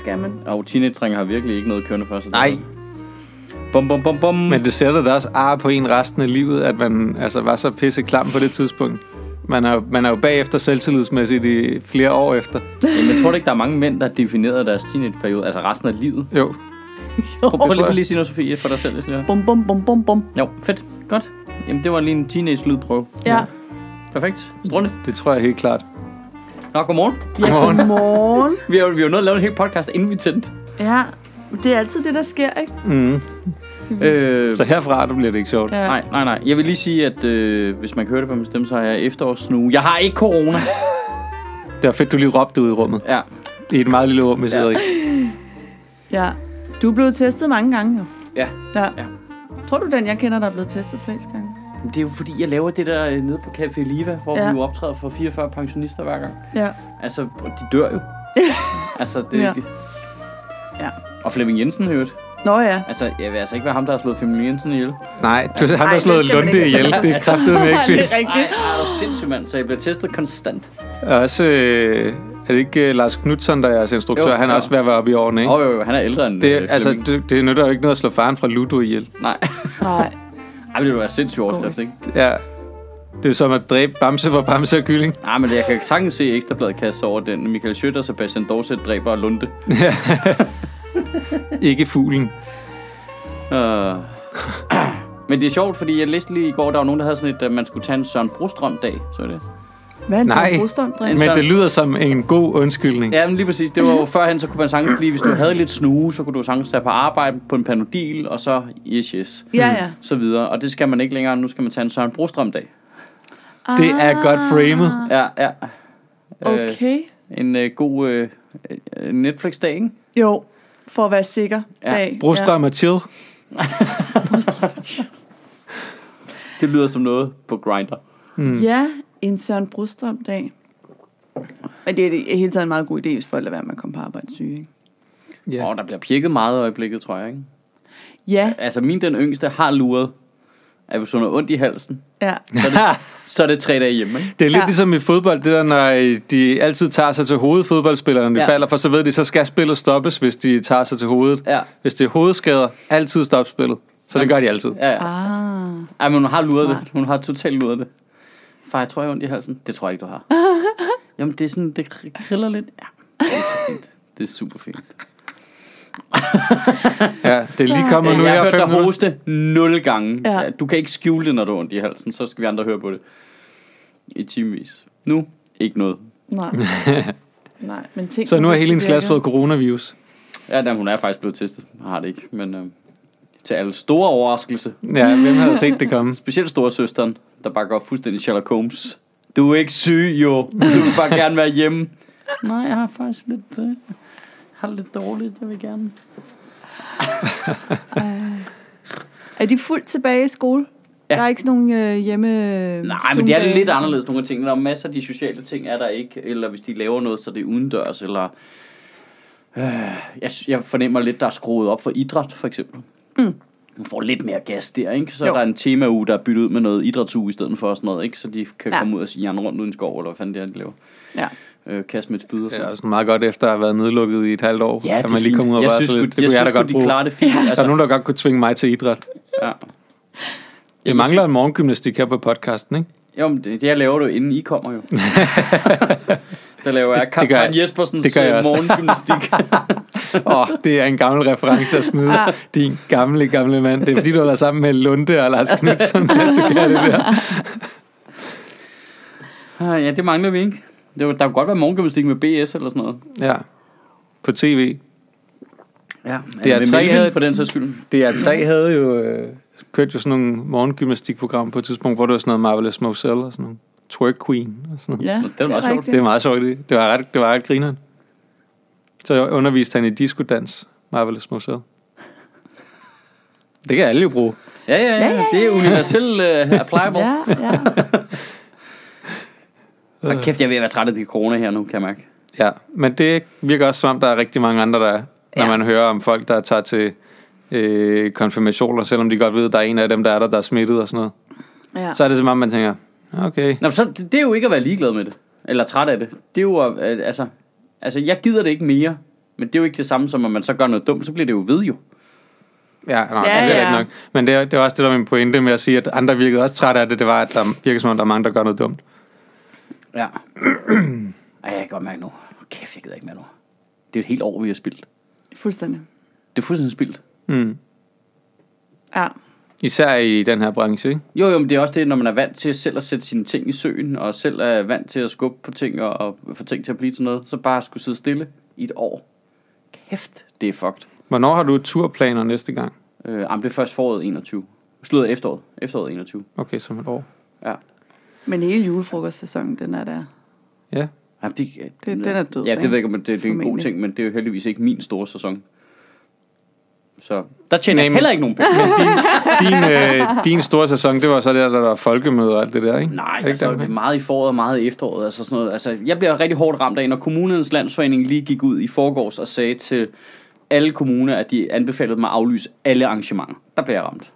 skal man. Og teenage har virkelig ikke noget kørende for sig. Nej. Bum, bum, bum, bum. Men det sætter da også ar på en resten af livet, at man altså, var så pisse klam på det tidspunkt. Man er, jo- man er jo bagefter selvtillidsmæssigt i flere år efter. Jamen, jeg tror ikke, der er mange mænd, der har defineret deres teenageperiode, altså resten af livet. Jo, Prøv, prøv tror lige, lige sige noget, Sofie, for dig selv. Hvis jeg... Bum, bum, bum, bum, bum. Jo, fedt. Godt. Jamen, det var lige en teenage-lydprøve. Ja. Perfekt. Strålende. det tror jeg helt klart. Nå, godmorgen. Ja, Godmorgen. godmorgen. Vi har jo vi har jo nået at lave en hel podcast, inden vi tændte. Ja, det er altid det, der sker, ikke? Mm. Øh, Så herfra, der bliver det ikke sjovt. Ja. nej, nej, nej. Jeg vil lige sige, at øh, hvis man kan høre det på min stemme, så har jeg efterårssnue. Jeg har ikke corona. Det var fedt, du lige råbte ud i rummet. Ja. I et meget lille rum, vi sidder Ja. i. Ja. Du er blevet testet mange gange, jo. Ja. Ja. Ja. Tror du, den jeg kender, der er blevet testet flest gange? Det er jo fordi, jeg laver det der øh, nede på Café Liva, hvor Ja. vi jo optræder for 44 pensionister hver gang. Ja. Altså, de dør jo. altså, det er Ja. ikke... Ja. Og Flemming Jensen hørte. Nå ja. Altså, jeg vil altså ikke være ham, der har slået Flemming Jensen ihjel. Nej, du, han Ej, har det slået Lunde ikke ihjel. Det er kraftedeme ikke det fedt. er rigtigt. Nej, er du sindssyg, mand, så jeg bliver testet konstant. Og Også, øh, er det ikke uh, Lars Knudsen, der er jeres instruktør? Jo, han er jo. også ved at være oppe i årene, ikke? Åh, jo, jo, han er ældre end Det, øh, altså, det, det nytter jo ikke noget at slå faren fra Ludo ihjel. Nej, Nej. Ej, men det vil være sindssygt overskrift, ikke? Ja. Det er som at dræbe Bamse for Bamse og Kylling. Nej, men jeg kan sagtens se Ekstrabladet kasse over den. Michael Schødt og Sebastian Dorset dræber Lunde. Ikke fuglen. Uh. men det er sjovt, fordi jeg læste lige i går, der var nogen, der havde sådan et, at man skulle tage en Søren Brostrøm-dag. Så er det? Hvad er en Nej. En Men det lyder som en god undskyldning. Ja, men lige præcis. Det var jo førhen, så kunne man sagtens lige, hvis du havde lidt snue, så kunne du sagtens tage på arbejde på en panodil, og så yes, yes, Ja, ja. så videre. Og det skal man ikke længere. Nu skal man tage en Søren Brostrøm-dag. Det er godt framed. Ja, ja. Øh, Okay. en øh, god øh, øh, Netflix-dag, ikke? Jo, for at være sikker Ja. bag. Brostrøm og chill. Det lyder som noget på Grindr. Mm. Ja, en Søren Brudstrøm-dag. Men det er hele taget en meget god idé, hvis folk lader være med at komme på arbejde syge, ikke? Ja. Og der bliver pirket meget i øjeblikket, tror jeg, ikke? Ja, Altså, min den yngste har luret, at hvis hun har ondt i halsen, ja. så er det, så er det tre dage hjemme, ikke? Det er lidt Ja. ligesom i fodbold, det der, når de altid tager sig til hovedet, fodboldspillerne, de Ja. falder, for så ved de, så skal spillet stoppes, hvis de tager sig til hovedet. Ja, Hvis det er hovedskader, altid stop spillet. Så det gør de altid. ja, ja. Ah. Ej, men hun har luret Smart. det. Hun har totalt luret det. Far, jeg tror, jeg ondt i halsen. Det tror jeg ikke, du har. Jamen, det er sådan, det kriller lidt. Ja, det er så fint. Det er super fint. Ja, det er lige kommet nu jeg her har hørt fem dig hoste nul gange. Ja. Ja. Du kan ikke skjule det, når du har ondt i halsen. Så skal vi andre høre på det. I timevis. Nu, ikke noget. Nej. Nej, men tænk Så nu har hele hendes glas fået coronavirus. Ja, jamen, hun er faktisk blevet testet. Jeg har det ikke. Men øh, til alle store overraskelse. Ja, hvem havde set det komme? Specielt storesøsteren, der bare går fuldstændig Sherlock Holmes. Du er ikke syg, jo. Du vil bare gerne være hjemme. Nej, jeg har faktisk lidt... Øh, jeg har det lidt dårligt. Jeg vil gerne... Er de fuldt tilbage i skole? Ja. Der er ikke sådan nogle øh, hjemme... Nej, men det er lidt anderledes nogle af tingene. Der er masser af de sociale ting, er der ikke. Eller hvis de laver noget, så det er udendørs. Eller, øh, jeg, jeg fornemmer lidt, der er skruet op for idræt, for eksempel. Man får lidt mere gas der, ikke? Så Jo. der er en temauge, der er byttet ud med noget idrætsuge i stedet for sådan noget, ikke? Så de kan Ja. ja. komme ud og sige rundt uden skov, eller hvad fanden det er, de laver. Ja. Øh, kast med et spyd og Det sådan er noget. også meget godt efter at have været nedlukket i et halvt år. Ja, det man er lige fint. kommer ud og jeg synes, sig sgu- lidt. Det jeg kunne jeg da synes, godt de bruge. klarer det fint. Der er Altså, nogen, der godt kunne tvinge mig til idræt. ja. Vi mangler en morgengymnastik her på podcasten, ikke? Jo, men det, det jeg laver du, inden I kommer jo. der laver jeg Det- det gør kaptajn jeg. Jespersens Det gør jeg øh, også. morgengymnastik. Åh, oh, det er en gammel reference at smide. Ja. Din gamle, gamle mand. Det er fordi, du har været sammen med Lunde og Lars Knudsen, at du kan det der. Ah, ja, det mangler vi ikke. Det var, der kunne godt være morgengymnastik med BS eller sådan noget. Ja. På tv. Ja, Det er tre havde- for den sags skyld. DR3 havde jo øh, kørt jo sådan nogle morgengymnastikprogram på et tidspunkt, hvor det var sådan noget Marvelous Moselle og sådan noget. Twerk Queen og sådan noget. Ja, Det var meget sjovt. Det er meget sjovt. Det det var ret, det var ret grineren. Så underviste han i disco-dans, Marvelous Moselle. Det kan alle jo bruge. Ja, ja, ja. Ja, ja, ja, Det er universel uh, applicable. Ja. Ja, ja. Og kæft, jeg er ved at være træt af de corona her nu, kan jeg mærke. Ja, men det virker også som om, der er rigtig mange andre, der er, når Ja. man hører om folk, der tager til øh, konfirmationer, selvom de godt ved, at der er en af dem, der er der, der er smittet og sådan noget. ja. Så er det som om, man tænker, okay, Nå, men så, det, det er jo ikke at være ligeglad med det. Eller træt af det. Det er jo, at, at, altså, altså, jeg gider det ikke mere. Men det er jo ikke det samme som, at man så gør noget dumt, så bliver det jo ved jo. Ja, nej, Ja, er ja. nok. Men det er, det er også det, der er min pointe med at sige, at andre virkede også trætte af det, det var, at der virker som om, der er mange, der gør noget dumt. Ja. Ej, jeg kan godt mærke nu. Kæft, jeg gider ikke mere nu. Det er et helt år, vi har spildt. Fuldstændig. Det er fuldstændig spildt. Mm. Ja. Især i den her branche, ikke? Jo, jo, men det er også det, når man er vant til selv at sætte sine ting i søen, og selv er vant til at skubbe på ting og, og få ting til at blive til noget, så bare skulle sidde stille i et år. Kæft, det er fucked. Hvornår har du turplaner næste gang? Øh, jamen, det er først foråret 21. Slutter efteråret. Efteråret 21. Okay, som et år. Ja. Men hele julefrokostsæsonen, den er der. Ja. Jamen, det, Den- den er død, Ja, det ved jeg ikke, om det, det er en god ting, men det er jo heldigvis ikke min store sæson. Så der tjener jeg heller ikke nogen penge. Din, øh, din store sæson, det var så der, der var folkemøde og alt det der, ikke? Nej, det ikke altså, der, det er meget i foråret og meget i efteråret. Altså sådan noget. Altså, jeg bliver rigtig hårdt ramt af, når kommunernes landsforening lige gik ud i forgårs og sagde til alle kommuner, at de anbefalede mig at aflyse alle arrangementer. Der bliver jeg ramt.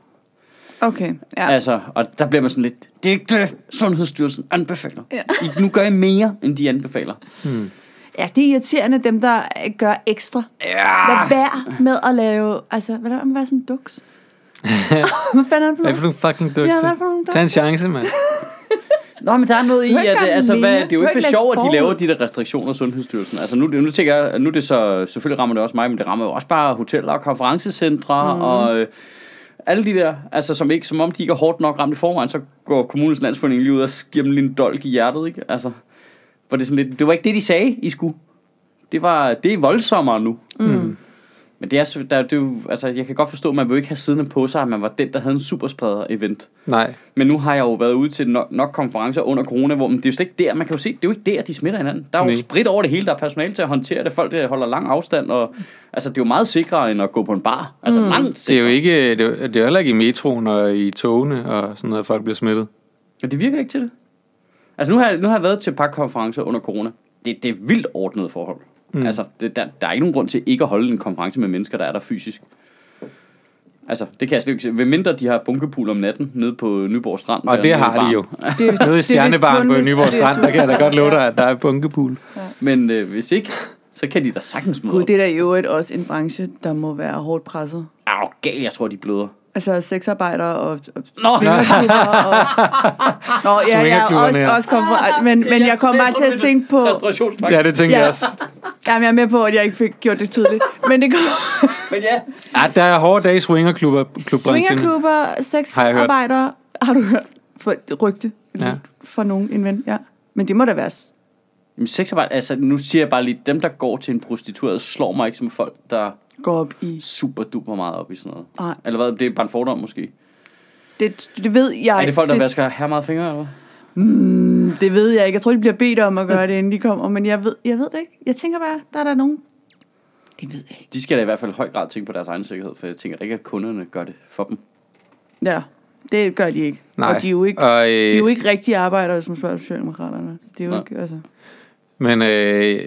Okay, ja. Altså, og der bliver man sådan lidt, det er ikke det, Sundhedsstyrelsen anbefaler. Ja. I, nu gør I mere, end de anbefaler. Ja, det er irriterende, dem der øh, gør ekstra. Ja. Lad være med at lave, altså, hvad er det, være sådan en duks? hvad fanden er det for Hvad er noget? for nogle fucking Ja, hvad for nogle Tag en chance, mand. Nå, men der er noget i, at altså, hvad, det er jo ikke for læst sjov, at de laver de der restriktioner, Sundhedsstyrelsen. Altså nu, nu tænker jeg, nu er det så, selvfølgelig rammer det også mig, men det rammer jo også bare hoteller og konferencecentre mm. og øh, alle de der, altså som ikke, som om de ikke er hårdt nok ramt i forvejen, så går kommunens landsforening lige ud og giver dem lige en dolk i hjertet, ikke? Altså, hvor det er sådan lidt, det var ikke det, de sagde, I skulle. Det var, det er voldsommere nu. Mm. Men det er, så- der, det er jo, altså, jeg kan godt forstå, at man vil jo ikke have siddende på sig, at man var den, der havde en superspreder-event. Nej. Men nu har jeg jo været ude til nok, nok konferencer under corona, hvor men det er jo slet ikke der, man kan jo se, det er jo ikke der, de smitter hinanden. Der er jo Nej. sprit over det hele, der er personale til at håndtere det, folk der holder lang afstand, og altså, det er jo meget sikrere, end at gå på en bar. Altså, mm. langt Det er sikrere. jo ikke, det er, jo- det er heller ikke i metroen og i togene og sådan noget, at folk bliver smittet. Men det virker ikke til det. Altså, nu har jeg, nu har jeg været til et par konferencer under corona. Det, det er vildt ordnet forhold. Mm. Altså, det, der, der er ikke nogen grund til ikke at holde en konference med mennesker, der er der fysisk. Altså, det kan jeg slet ikke se. Mindre de har bunkepool om natten nede på Nyborg Strand. Og der det har de jo. Det er, Nede i er Stjernebaren på Nyborg det Strand, der kan jeg da godt love Ja. dig, at der er bunkepool. Men øh, hvis ikke, så kan de da sagtens møde Gud, det er da i øvrigt også en branche, der må være hårdt presset. Er du gal? Jeg tror, de bløder. Altså sexarbejdere og, og Nå. swingerklubber og... Nå, ja, ja, også, ja. også konfer- men, men jeg kom bare til at tænke på... Ja, det tænker Ja. jeg også. Jamen, jeg er med på, at jeg ikke fik gjort det tydeligt. Men det kom... Men ja, Ja, der er hårde dage i swingerklubber. Swingerklubber, Har jeg sexarbejdere... Har du hørt? For et rygte Ja. fra nogen, en ven, ja. Men det må da være... sexarbejde, altså nu siger jeg bare lige, dem der går til en prostitueret, slår mig ikke som folk, der Gå op i... super duper meget op i sådan noget. Nej, Eller hvad, det er bare en fordom måske. det, det ved jeg Er det folk, der det, vasker her meget fingre, eller hvad? Mm, det ved jeg ikke. Jeg tror, de bliver bedt om at gøre det, inden de kommer. Men jeg ved, jeg ved det ikke. Jeg tænker bare, der er der nogen... Det ved jeg ikke. De skal da i hvert fald i høj grad tænke på deres egen sikkerhed, for jeg tænker da ikke, at kunderne gør det for dem. Ja, det gør de ikke. Nej. Og de er jo ikke, Og, øh, de er jo ikke rigtige arbejdere, som spørger Socialdemokraterne. Det er jo Nej. ikke, altså... Men øh,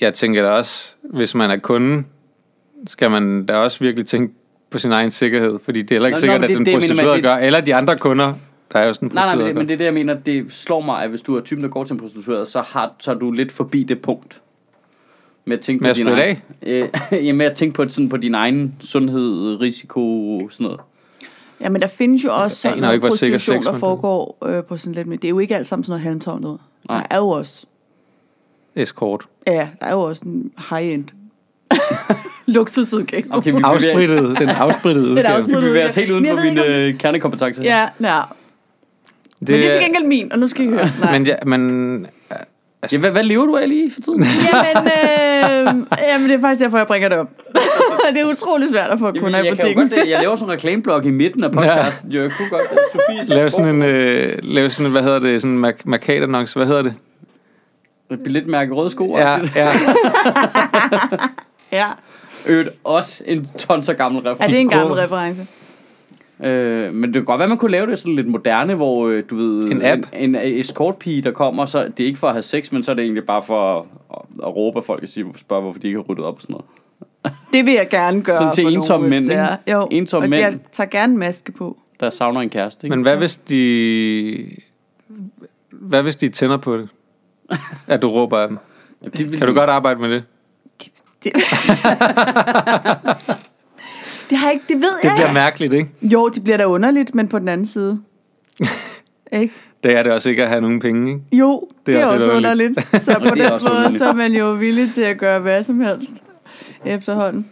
jeg tænker da også, hvis man er kunde, skal man da også virkelig tænke på sin egen sikkerhed. Fordi det er heller ikke Nå, sikkert, nå, at den det- det mener prostituerede det- gør. Eller de andre kunder, der er jo sådan en Nej, nej, men det, men det er det, jeg mener. Det slår mig, at hvis du er typen, der går til en prostitueret, så, har, så er du lidt forbi det punkt. Med at tænke Med på at din egen, øh, ja, med at tænke på, sådan, på din egen sundhed, risiko, sådan noget. Ja, men der findes jo også sådan noget prostitution, der foregår øh, på sådan lidt... Men det er jo ikke alt sammen sådan noget halmtårn noget. Der Nej. er jo også... Escort. Ja, der er jo også en high-end luksusudgave. Okay, vi Afsprittet, den afsprittede Den udgave. afsprittede- vi bevæger os helt uden jeg for min ikke, om øh, kernekompetence. Ja, ja. Det, men det er til gengæld min, og nu skal I høre. Nej. Men, ja, men Ja, hvad, hvad lever du af lige for tiden? Jamen, øh, jamen, det er faktisk derfor, jeg bringer det op. det er utrolig svært at få Jamen, kunder i jeg, kan jo butikken. godt, det. jeg laver sådan en reklameblok i midten af podcasten. Ja. Jeg kunne godt det. Sofie lav sådan en, øh, lav sådan en, hvad hedder det, sådan en mark- markatannonce, hvad hedder det? Et billetmærke røde sko. Ja, ja. Ja. Øvrigt også en ton så gammel reference. det er en gammel reference. Øh, men det kan godt være, man kunne lave det sådan lidt moderne, hvor øh, du ved... En app? En, en escortpige, der kommer, så det er ikke for at have sex, men så er det egentlig bare for at, at, råbe af folk og sige, spørge, hvorfor de ikke har ryddet op og sådan noget. Det vil jeg gerne gøre Sådan til ensomme mænd, det er. Jo, Ensomme og mænd. jeg tager gerne en maske på. Der savner en kæreste, ikke? Men hvad hvis de... Hvad hvis de tænder på det? At du råber af dem? Jamen, det vil- Kan du godt arbejde med det? Det, det har jeg ikke, det ved Det jeg bliver ikke. mærkeligt, ikke? Jo, det bliver da underligt, men på den anden side. ikke? Det er det også ikke at have nogen penge, ikke? Jo, det, det er også underligt. underligt. Så på det er den også måde, underligt. så er man jo villig til at gøre hvad som helst efterhånden.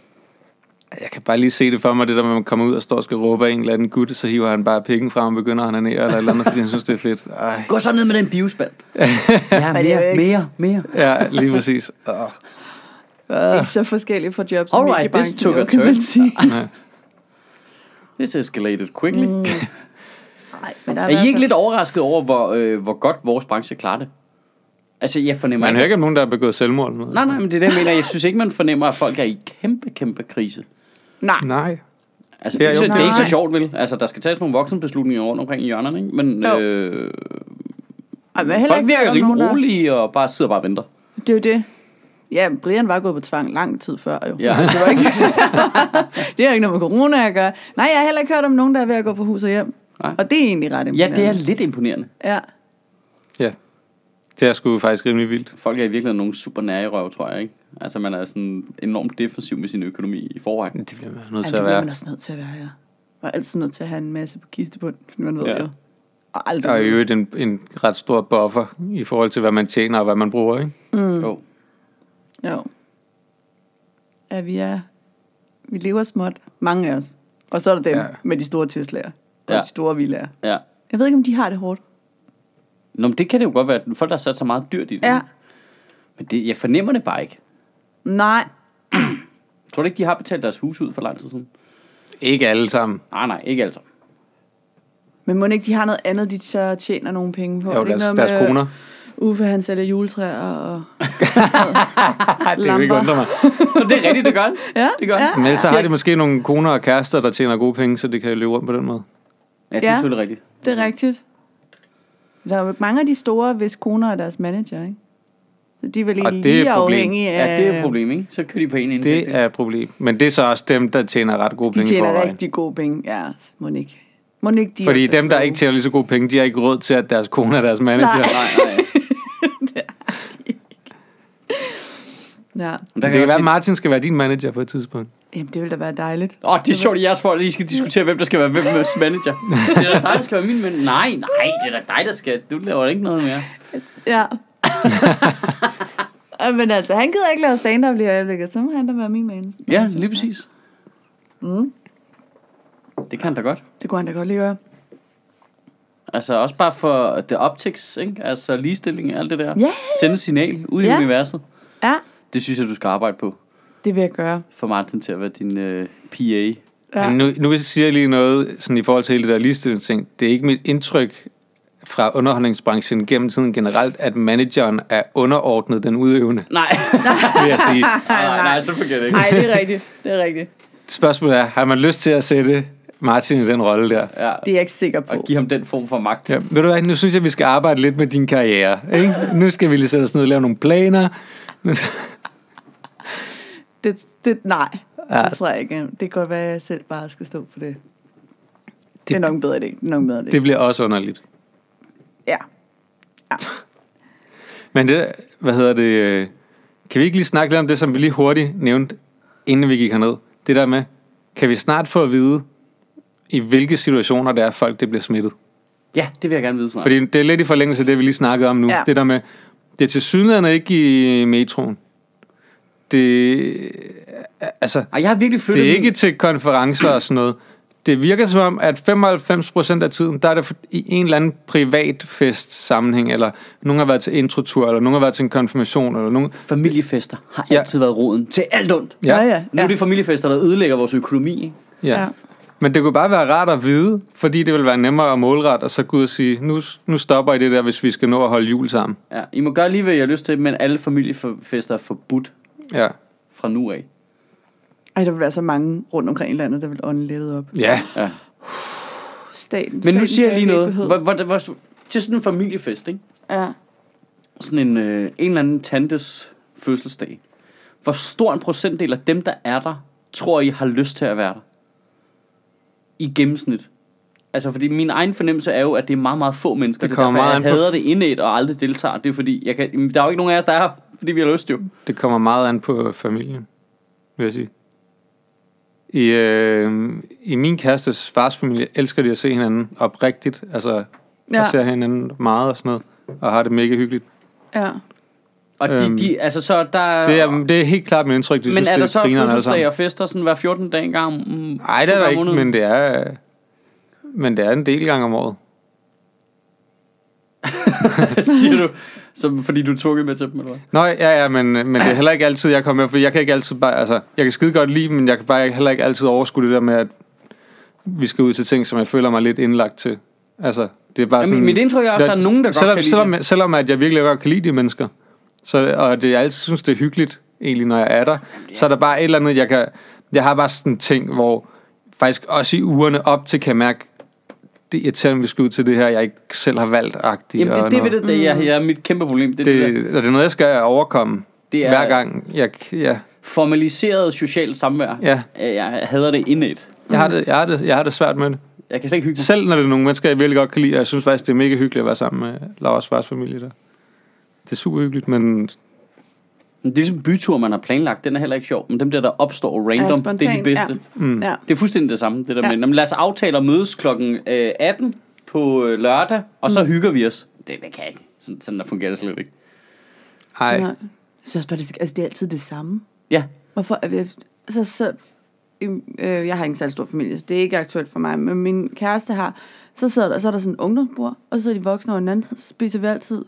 Jeg kan bare lige se det for mig, det der med, at man kommer ud og står og skal råbe af en eller anden gut, så hiver han bare pikken frem og begynder at hanere eller et eller andet, fordi han synes, det er fedt. Ej. Gå så ned med den biospand. ja, det er mere, mere, mere. Ja, lige præcis. Uh. Ikke så forskellige fra jobs som Alright, this mediebranchen, took a kan man turn. sige. This escalated quickly. Mm. Nej, men der Er I ikke lidt overrasket over, hvor, øh, hvor godt vores branche klarer det? Altså, jeg fornemmer Man hører ikke om nogen, der har begået selvmord. eller noget. Nej, nej, men det er det, jeg mener. Jeg synes ikke, man fornemmer, at folk er i kæmpe, kæmpe krise. Nej, Nej. Altså, det, er, jo, så, det er ikke så sjovt, vel? Altså, der skal tages nogle voksenbeslutninger rundt omkring i hjørnerne, ikke? Men Jo. øh, Ej, men folk ikke virker rimelig rolige og bare sidder bare og venter. Det er jo det. Ja, Brian var gået på tvang lang tid før jo. Ja. Det, var ikke, det har ikke noget med corona at gøre. Nej, jeg har heller ikke hørt om nogen, der er ved at gå fra hus og hjem. Nej. Og det er egentlig ret Ja, imponerende. det er lidt imponerende. Ja. Ja. Det er sgu faktisk rimelig vildt. Folk er i virkeligheden nogle super nære i røv, tror jeg, ikke? Altså, man er sådan enormt defensiv med sin økonomi i forvejen. Det bliver man nødt ja, til det at bliver være. man også nødt til at være, ja. Og altid nødt til at have en masse på kistebund, fordi man ved Ja. ja. jo. Og aldrig Og i øvrigt en, en ret stor buffer i forhold til, hvad man tjener og hvad man bruger, ikke? Mm. Jo. Jo. Ja, vi er... Vi lever småt. Mange af os. Og så er der dem Ja. med de store Tesla'er. Og Ja. de store villager. Ja. Jeg ved ikke, om de har det hårdt. Nå, men det kan det jo godt være. Folk, der har sat så meget dyrt i det. Ja. Men det, jeg fornemmer det bare ikke. Nej. Tror du ikke, de har betalt deres hus ud for lang tid siden? Ikke alle sammen. Nej, nej, ikke altså. Men må ikke, de har noget andet, de så tjener nogle penge på? Jo, Er deres, noget deres med, koner. Uffe, han sælger juletræer og... Det vil ikke undre mig. Nå, det er rigtigt, det gør det. Ja, Det gør ja. Men ellers så har de måske nogle koner og kærester, der tjener gode penge, så det kan løbe rundt på den måde. Ja, det er Ja. selvfølgelig rigtigt. Det er rigtigt. Der er jo mange af de store, hvis koner er deres manager, ikke? Så de er vel Og egentlig det er et lige problem. afhængige af... Ja, det er et problem, ikke? Så kører de på en indtægt. Det er et problem. Men det er så også dem, der tjener ret gode De penge i tjener rigtig gode penge. Ja, må ikke. Må ikke de Fordi er dem, der gode. ikke tjener lige så gode penge, de har ikke råd til, at deres kone er deres manager. Nej. Nej, nej. Ja, Men der Det kan være, at Martin skal være din manager på et tidspunkt. jamen det ville da være dejligt. Åh, oh, det er sjovt, at jeres folk lige skal diskutere, hvem der skal være hvem manager. Det er da dig, der skal være min manager. Nej, nej, det er da dig, der skal. Du laver ikke noget mere. Ja. Men altså, han gider ikke lave stand-up lige i øjeblikket, så må han da være min manager. Ja, lige præcis. Mm. Det kan han da godt. Det kunne han da godt lige gøre. Altså også bare for the optics, ikke? Altså ligestilling og alt det der. Ja. Sende signal ud i Ja. universet. Ja, Det synes jeg, du skal arbejde på. det vil jeg gøre. For Martin til at være din øh, PA. Ja. Men nu, nu siger jeg lige noget sådan i forhold til hele det der ligestillingsting. Det er ikke mit indtryk fra underholdningsbranchen gennem tiden generelt, at manageren er underordnet den udøvende, Nej. vil jeg sige. nej, nej, nej, så forget det ikke. Nej, det er rigtigt. Det er rigtigt. Spørgsmålet er, har man lyst til at sætte Martin i den rolle der? Det Ja. er jeg ikke sikker på. Og give ham den form for magt. Ja, ved du hvad, nu synes jeg, vi skal arbejde lidt med din karriere. Ikke? Nu skal vi lige sætte os ned og lave nogle planer. Det, det, nej, Ja. det tror jeg ikke. Det kan godt være, at jeg selv bare skal stå for det. Det, det er nok en bedre idé. Det er nok en bedre idé. Det bliver også underligt. ja. Men det, hvad hedder det, øh, kan vi ikke lige snakke lidt om det, som vi lige hurtigt nævnte, inden vi gik herned? Det der med, kan vi snart få at vide, i hvilke situationer det er, folk det bliver smittet? Ja, det vil jeg gerne vide snart. Fordi det er lidt i forlængelse af det, vi lige snakkede om nu. Ja. Det der med, det er til synligheden ikke i metroen. Det, altså, Ej, jeg har virkelig flyttet det er min- ikke til konferencer og sådan noget. Det virker som om, at 95% af tiden, der er det i en eller anden privat fest sammenhæng, eller nogen har været til introtur, eller nogen har været til en konfirmation, eller nogen... Familiefester har Ja. altid været roden til alt ondt. Ja. ja. Nu er det familiefester, der ødelægger vores økonomi. Ikke? Ja. Ja. Men det kunne bare være rart at vide, fordi det vil være nemmere at målrette, og så gå ud og sige, nu, nu stopper I det der, hvis vi skal nå at holde jul sammen. Ja, I må gøre lige, hvad I har lyst til, men alle familiefester er forbudt Ja. fra nu af. Ej, der vil være så mange rundt omkring i landet, der vil ånde lettet op. Ja. Ja. Staten. Men nu siger jeg lige noget. Hvor, hvor, hvor, til sådan en familiefest, ikke? Ja. Sådan en, øh, en eller anden tantes fødselsdag. Hvor stor en procentdel af dem, der er der, tror I har lyst til at være der? I gennemsnit. Altså, fordi min egen fornemmelse er jo, at det er meget, meget få mennesker. Det Det, det er kommer derfor, meget jeg an på- hader det indæt og aldrig deltager. Det er fordi, jeg kan, der er jo ikke nogen af os, der er her, fordi vi har lyst jo. Det kommer meget an på familien. vil jeg sige. I, øh, I min kærestes fars familie elsker de at se hinanden oprigtigt, altså. Ja. og ser hinanden meget og sådan noget, og har det mega hyggeligt. Ja. Og de, Øhm, de, altså så der... Det er, det er helt klart mit indtryk, de men synes, er der så fødselsdag og fester sådan hver 14. dag engang? Nej, det er der ikke, om måneden? men det er, men det er en del gange om året. Siger du, som, fordi du tvunget med til dem, eller hvad? Nå, ja, ja, men, men det er heller ikke altid, jeg kommer med, for jeg kan ikke altid bare, altså, jeg kan skide godt lide, men jeg kan bare heller ikke altid overskue det der med, at vi skal ud til ting, som jeg føler mig lidt indlagt til. Altså, det er bare Jamen, sådan... mit indtryk er også, at der er nogen, der godt selvom, kan lide selvom, det. selvom, at jeg virkelig godt kan lide de mennesker, så, og det, jeg altid synes, det er hyggeligt, egentlig, når jeg er der, så er der bare et eller andet, jeg kan... Jeg har bare sådan en ting, hvor faktisk også i ugerne op til, kan jeg mærke, det er irriterende, vi skal ud til det her, jeg ikke selv har valgt. Jamen, det, og det, det, det, det, er, ja, mit kæmpe problem. Det, det, det der det, og det er noget, jeg skal overkomme Det er- hver gang. Jeg, ja, formaliseret socialt samvær. Ja. Øh, Jeg hader det indet. jeg, har det, jeg, har det, jeg har det svært med det. Jeg kan slet ikke hygge mig. Selv når det er nogle mennesker, jeg virkelig godt kan lide, og jeg synes faktisk, det er mega hyggeligt at være sammen med Lauras fars familie der. Det er super hyggeligt, men Det er ligesom bytur, man har planlagt. Den er heller ikke sjov. Men dem der, der opstår random, Ja, det er de bedste. ja. mm. Ja. Det er fuldstændig det samme. Det der Ja. med, jamen, lad os aftale at mødes klokken øh, 18 på øh, lørdag, og så hygger vi os. Det, det kan jeg ikke. Sådan, sådan der fungerer det slet ikke. ej, Nej. Jeg synes også bare, det, altså, det er altid det samme. Ja, Hvorfor er vi... Så, så, øh, jeg har ikke særlig stor familie, så det er ikke aktuelt for mig. Men min kæreste har... Så, sidder der, så er der sådan en ungdomsbord, og så sidder de voksne over hinanden, så spiser vi altid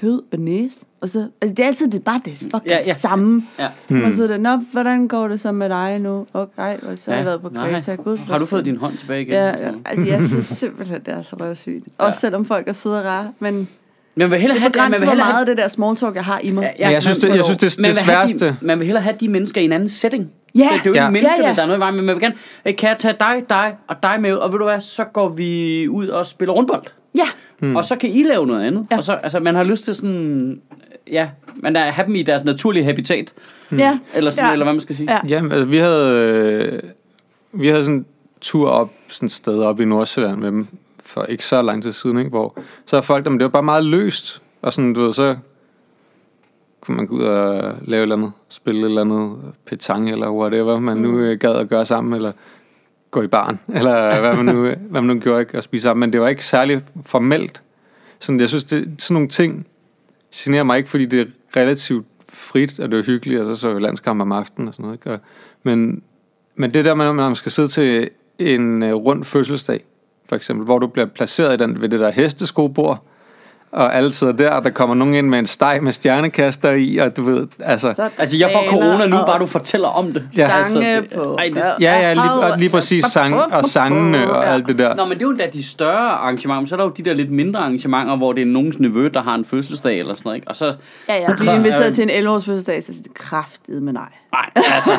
kød, banæs. Og så, altså det er altid det, bare det fucking Ja, ja, ja. ja. samme. ja. Mm. Og så er det, nå, hvordan går det så med dig nu? Okay, og så har jeg været på. Kreta. Gud, Har du fået din hånd tilbage igen? Ja, ja, altså jeg synes simpelthen, det er så røvsygt. Også selvom folk er søde og rare, men Men man vil hellere det have, man vil hellere meget have, af det der small talk, jeg har i mig. Ja, Men jeg synes, det- jeg synes, det er man det vil have de- sværeste. Man vil hellere have de mennesker i en anden setting. Ja. Det, det er jo ikke Ja. menneskerne, Ja, ja. der er noget i vejen med. Man vil gerne, "Øh, kan jeg tage dig, dig og dig med, og ved du hvad, så går vi ud og spiller rundbold. Ja, Mm. Og så kan I lave noget andet. Ja. Og så, altså, man har lyst til sådan, ja, man er have dem i deres naturlige habitat. ja. Eller, sådan, Ja. eller hvad man skal sige. Ja. Jamen, altså, vi havde, øh, vi havde sådan en tur op, sådan et sted op i Nordsjælland med dem, for ikke så lang tid siden, ikke? hvor så er folk, jamen, det var bare meget løst, og sådan, du ved, så kunne man gå ud og lave et eller andet, spille et eller andet petanque, eller whatever, man nu øh, gad at gøre sammen, eller gå i barn, eller hvad man nu, hvad man nu gjorde, ikke, at spise sammen, men det var ikke særlig formelt. Sådan, jeg synes, det, sådan nogle ting generer mig ikke, fordi det er relativt frit, og det er hyggeligt, og så så vi landskamp om aftenen og sådan noget. Ikke? Og, men, men det der med, når man skal sidde til en uh, rund fødselsdag, for eksempel, hvor du bliver placeret i den, ved det der hesteskobord, og alle sidder der, og der kommer nogen ind med en steg med stjernekaster i, og du ved, altså... Så Altså, jeg får corona nu, og bare du fortæller om det. Ja. Sange Altså, det- på. ej, det- Ja, ja, lige, og lige præcis sang, og sangene og Ja. alt det der. Nå, men det er jo da de større arrangementer. Så er der jo de der lidt mindre arrangementer, hvor det er nogens nevø, der har en fødselsdag eller sådan noget. Ikke? Og så, Ja, ja, Så, bliver inviteret øh, til en 11-års fødselsdag, så det kraftet med nej. Nej, altså,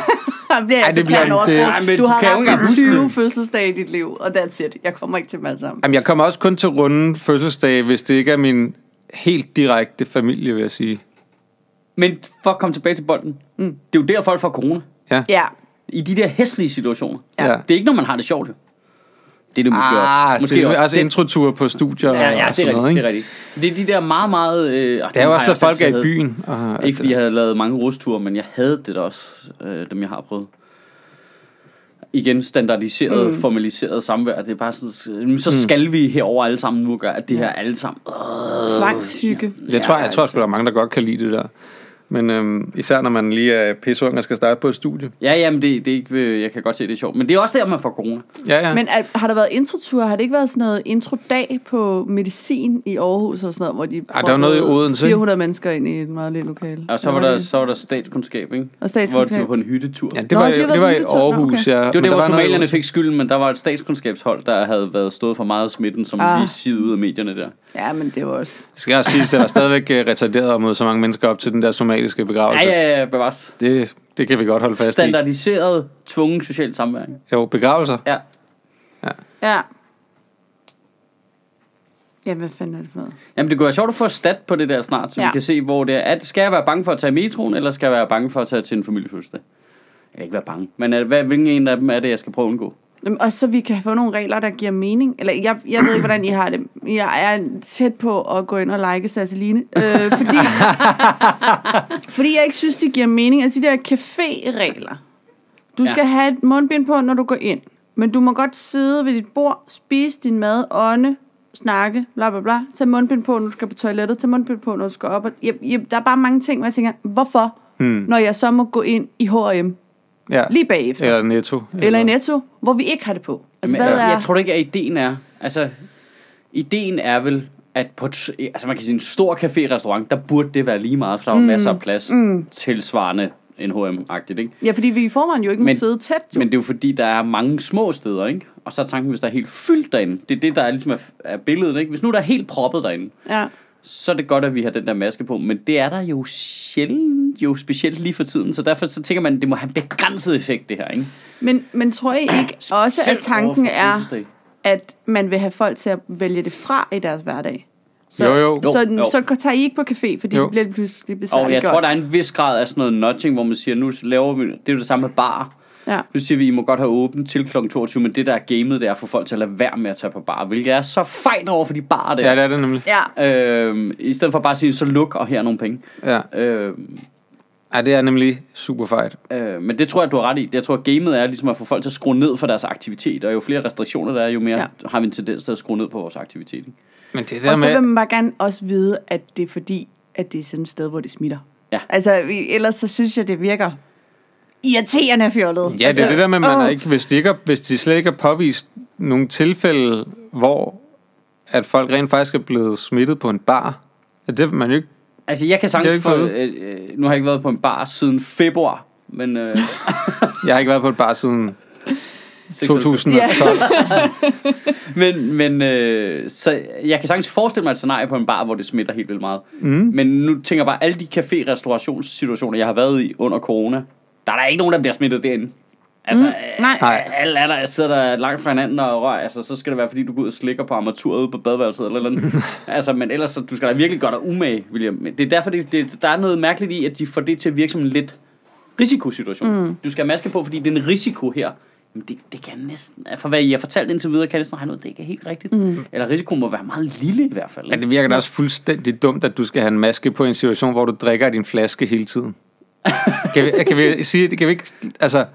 Der bliver Ej, altså det bliver- plan det- Ej, men Du du har kan huske 20 det. fødselsdage i dit liv, og that's it. Jeg kommer ikke til dem alle sammen. Jamen, jeg kommer også kun til runden fødselsdag, hvis det ikke er min helt direkte familie, vil jeg sige. men for at komme tilbage til bolden. Mm. Det er jo der, folk får corona. Ja, I de der hæslige situationer. Ja. Det er ikke, når man har det sjovt, jo. Det er det måske ah, også. Måske det er også. altså introtur på studier ja, ja, og det er sådan rigtigt, noget, det er ikke? rigtigt. Det er de der meget, meget... Øh, Det er jo også, når folk er i byen. Og, Ikke fordi jeg havde lavet mange rusture, men jeg havde det da også, øh, dem jeg har prøvet. Igen standardiseret, mm. formaliseret samvær. Det er bare sådan, så skal vi herover alle sammen nu gøre, at det her alle sammen... Øh, tvangshygge. Jeg tror, jeg altså. tror sgu, der er mange, der godt kan lide det der. Men øhm, især når man lige er pisseung og skal starte på et studie. Ja, jamen det, det er ikke, øh, jeg kan godt se, det er sjovt. Men det er også der, man får corona. Ja, ja. Men er, har der været introtur? Har det ikke været sådan noget introdag på medicin i Aarhus, eller sådan noget, hvor de Ej, der var noget i Odense, ikke? 400 mennesker ind i et meget lille lokale. Og så var, der, så var der statskundskab, ikke? Og Hvor statskundskab. de var på en hyttetur. ja, det Nå, var, de det været var i. Nå, Aarhus, okay. ja. Det var Men der, hvor var noget i somalierne fik skylden, men der var et statskundskabshold, der havde været stået for meget smitten, som Ah. lige sivet ud af medierne der. Ja, men det var også... Det skal også siges, at der er stadigvæk øh, retarderet at møde så mange mennesker op til den der somaliske begravelse. Ja, ja, ja, bevares. Det, det kan vi godt holde fast i. Standardiseret, tvungen social samvær. ikke? Jo, begravelser. Ja. Ja. Ja, hvad fanden er det for noget? Jamen, det kunne være sjovt at få stat på det der snart, så ja. Ja. vi kan se, hvor det er. At, skal jeg være bange for at tage metroen, eller skal jeg være bange for at tage til en familiefødselsdag? Jeg kan ikke være bange. Men er, hvad, hvilken en af dem er det, jeg skal prøve at undgå? Også så vi kan få nogle regler, der giver mening. Eller jeg, jeg ved ikke, hvordan I har det. Jeg er tæt på at gå ind og like Sasseline. Øh, fordi, fordi jeg ikke synes, det giver mening. Altså de der café-regler. Du Ja. skal have et mundbind på, når du går ind. Men du må godt sidde ved dit bord, spise din mad, ånde, snakke, bla bla bla. Tag mundbind på, når du skal på toilettet. Tag mundbind på, når du skal op. Og, jeg, jeg, der er bare mange ting, hvor jeg tænker, hvorfor, Hmm. når jeg så må gå ind i H&M Ja. lige bagefter? Eller netto. Eller i Netto, hvor vi ikke har det på. Altså, Men, hvad jeg, er... jeg tror ikke, at ideen er... Altså, ideen er vel, at på et, altså man kan sige, en stor café-restaurant, der burde det være lige meget, for der er mm. masser af plads mm. tilsvarende en H&M-agtigt, ikke? Ja, fordi vi i forvejen jo ikke må Men- sidde tæt. Jo. Men det er jo fordi, der er mange små steder, ikke? Og så er tanken, hvis der er helt fyldt derinde. Det er det, der er, ligesom er, er billedet, ikke? Hvis nu der er helt proppet derinde, Ja. Så er det godt, at vi har den der maske på. Men det er der jo sjældent, jo specielt lige for tiden. Så derfor så tænker man, at det må have begrænset effekt, det her, ikke? Men, men tror I ikke også, at tanken er, at man vil have folk til at vælge det fra i deres hverdag? Så, Jo, jo. Så, Jo, jo. så tager I ikke på café, fordi Jo. det bliver pludselig besværligt Og jeg gjort. tror, der er en vis grad af sådan noget nudging, hvor man siger, nu laver vi, det er jo det samme med bar. Ja. Nu siger vi, I må godt have åbent til kl. 22, men det der er gamet, det er at få folk til at lade være med at tage på bar, hvilket er så fejl over for de barer der. Ja, det er det nemlig. Ja, Øhm, I stedet for bare at sige, så luk, og her er nogle penge. Ja. Øhm, ja, det er nemlig super fejt. øh, men det tror jeg, du har ret i. Jeg tror, at gamet er ligesom at få folk til at skrue ned for deres aktivitet, og jo flere restriktioner der er, jo mere Ja. har vi en tendens til at skrue ned på vores aktivitet. Men det og der så vil med... man bare gerne også vide, at det er fordi, at det er sådan et sted, hvor det smitter. Ja. Altså, vi- ellers så synes jeg, det virker irriterende fjollet. Ja, det altså, er det der med, at man åh. er ikke, hvis, de ikke er, hvis de slet ikke har påvist nogle tilfælde, hvor at folk rent faktisk er blevet smittet på en bar. at Det vil man jo ikke... Altså, jeg kan sagtens Det få... er Øh, øh, nu har jeg ikke været på en bar siden februar, men... Øh, Jeg har ikke været på en bar siden 2000. 2012. Men, men øh, så jeg kan sagtens forestille mig et scenarie på en bar, hvor det smitter helt vildt meget. Mm. Men nu tænker jeg bare, alle de café-restaurationssituationer, jeg har været i under corona, der er der ikke nogen, der bliver smittet derinde. Altså, mm, nej. Alle er der, sidder der langt fra hinanden og rører, altså, så skal det være, fordi du går ud og slikker på armaturet ude på badeværelset eller eller andet. altså, men ellers, så, du skal da virkelig gøre dig umage, William. Det er derfor, det, det, der er noget mærkeligt i, at de får det til at virke som en lidt risikosituation. Mm. Du skal have maske på, fordi det er en risiko her. Men det, det kan næsten, for hvad I har fortalt indtil videre, kan jeg næsten regne ud, det ikke er helt rigtigt. Mm. Eller risikoen må være meget lille i hvert fald. Men det virker da også fuldstændig dumt, at du skal have en maske på i en situation, hvor du drikker din flaske hele tiden. Kan, vi, kan vi sige, kan vi ikke, altså,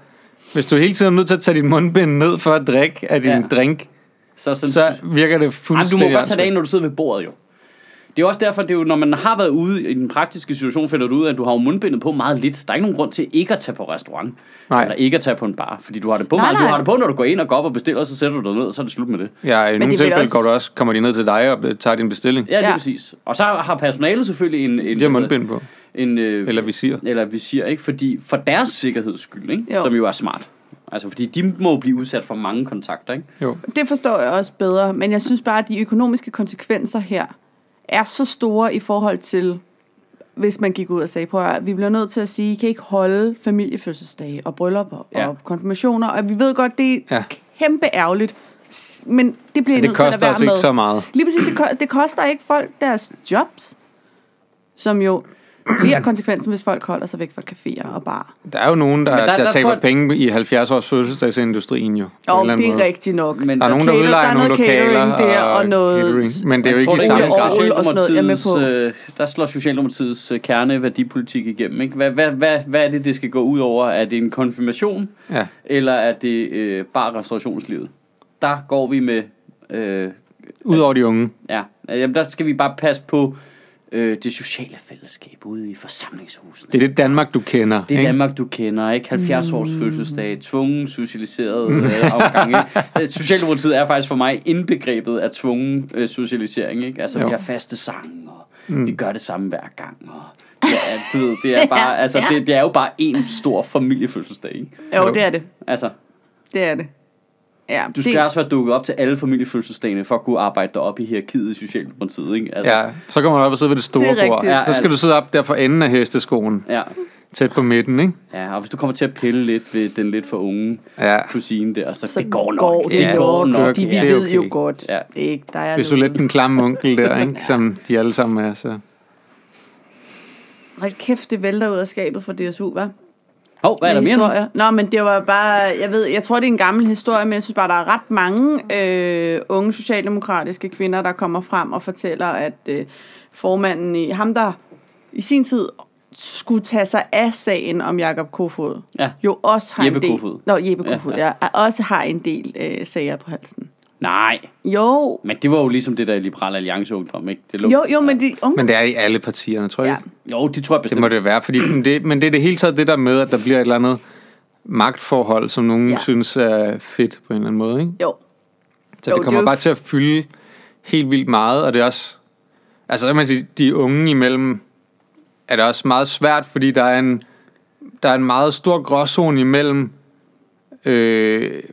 hvis du hele tiden er nødt til at tage din mundbind ned for at drikke af din Ja. drink, Så, sådan, så virker det Jamen, du fuldstændig må godt tage det af, når du sidder ved bordet jo. Det er også derfor, det er jo, når man har været ude i den praktiske situation, finder du ud af, at du har jo mundbindet på meget lidt. Der er ikke nogen grund til ikke at tage på restaurant. Nej. Eller ikke at tage på en bar. Fordi du har det på Nej, meget. Du nej. har det på, når du går ind og går op og bestiller, så sætter du dig ned, og så er det slut med det. Ja, i nogle tilfælde også- går du også, kommer de ned til dig og tager din bestilling. Ja, det er Ja. præcis. Og så har personalet selvfølgelig en... en De har mundbind på. En, øh, Eller visir. Eller visir, ikke? Fordi for deres sikkerheds skyld, ikke? Jo. Som jo er smart. Altså, fordi de må blive udsat for mange kontakter, ikke? Jo. Det forstår jeg også bedre, men jeg synes bare, at de økonomiske konsekvenser her er så store i forhold til, hvis man gik ud og sagde, prøv at, vi bliver nødt til at sige, I kan ikke holde familiefødselsdage og bryllupper Ja. og konfirmationer, og vi ved godt, det er Ja. ja. kæmpe ærgerligt, men det bliver I Det nødt til at koster være ikke med. så meget. Lige præcis, det, ko- det koster ikke folk deres jobs, som jo bliver konsekvensen, hvis folk holder sig væk fra caféer og bar. Der er jo nogen, der, Men der- der, der taber tror jeg- penge i 70 års fødselsdagsindustrien jo. anden det er måde. rigtigt nok. Men Der er nogen, der Cater- udlejer der er nogle noget lokaler catering der, og noget- catering. Men det er jo ikke tror i samme grad. Øh, der slår Socialdemokratiets øh, kerneværdipolitik igennem. Ikke? Hvad, hvad, hvad, hvad er det, det skal gå ud over? Er det en konfirmation, Ja. eller er det øh, bare restaurationslivet? Der går vi med... Øh, Udover de unge. ja, jamen, der skal vi bare passe på øh, det sociale fællesskab ude i forsamlingshusene. Det er det Danmark, du kender. Det er ikke? Danmark, du kender, ikke? 70 års fødselsdag, tvungen socialiseret øh, afgang, ikke? Socialdemokratiet er faktisk for mig indbegrebet af tvungen øh, socialisering, ikke? Altså, Jo. vi har faste sang, og mm. vi gør det samme hver gang, og ja, du ved, det er bare, altså, Ja. det, det er jo bare en stor familiefødselsdag, ikke? Jo, Jo. det er det. Altså, Det er det. Ja, du skal det, også være dukket op til alle familiefødselsdagene, for at kunne arbejde dig op i hierarkiet i Socialdemokratiet, ikke? Altså, Ja, så kommer man op og sidder ved det store Det bord. Ja, så skal Ja, du sidde op der for enden af hesteskoen, ja. tæt på midten, ikke? Ja, og hvis du kommer til at pille lidt ved den lidt for unge Ja. kusine der, så, så det går nok. Går det, Ja, går er nok. De, vi er ved jo okay. godt. Ja. Ikke? Der er Hvis du er lidt den klamme onkel der, ikke? Som de alle sammen er, så... Hold kæft, det vælter ud af skabet fra DSU, hva'? Hov, hvad er der mere nu? historie. Nå, men det var bare, jeg ved, jeg tror, det er en gammel historie, men jeg synes bare, der er ret mange øh, unge socialdemokratiske kvinder, der kommer frem og fortæller, at øh, formanden i ham, der i sin tid skulle tage sig af sagen om Jakob Kofod, Ja. jo også har Jeppe en del... Kofod. Nå, Jeppe Kofod, ja. ja, ja. Også har en del øh, sager på halsen. Nej, Jo, men det var jo ligesom det der Liberale Alliance ungdom, ikke? Det lå... jo, jo, men de unge... Men det er i alle partierne, tror jeg Ja. Jo, det tror jeg Det bestemt. må det være, fordi men det, men det er det hele taget det der med, at der bliver et eller andet magtforhold, som nogen Ja. synes er fedt på en eller anden måde, ikke? Jo, Så Jo, det det kommer er jo bare f- til at fylde helt vildt meget, og det er også... Altså, der kan man sige, de unge imellem er det også meget svært, fordi der er en, der er en meget stor gråzone imellem øh,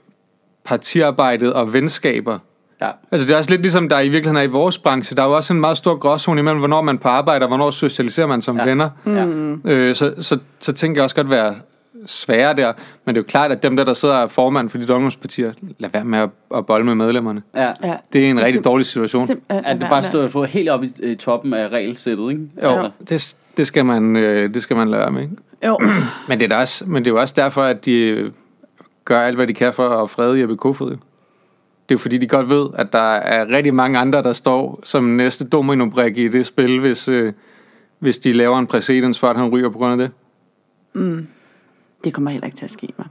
partiarbejdet og venskaber. Ja. Altså det er også lidt ligesom der er i virkeligheden er i vores branche. Der er jo også en meget stor gråzone imellem, hvornår man på arbejde, og hvornår socialiserer man som Ja. venner. Ja. Øh, så, så, så tænker jeg også godt være svære der. Men det er jo klart, at dem der, der sidder er formand for de ungdomspartier, lad være med at, at bolle med medlemmerne. ja. ja. Det er en rigtig Sim- dårlig situation. Simpelthen At det bare stod på helt oppe i, toppen af regelsættet, ikke? Jo, Altså, det, det, skal man, øh, det skal man lade være med. Ikke? Jo, Men, det er også, men det er jo også derfor, at de gør alt, hvad de kan for at frede Jeppe Kofod. Det er fordi, de godt ved, at der er rigtig mange andre, der står som næste domino-brik i det spil, hvis, øh, hvis de laver en præcedens for, at han ryger på grund af det. det kommer heller ikke til at ske, hva'?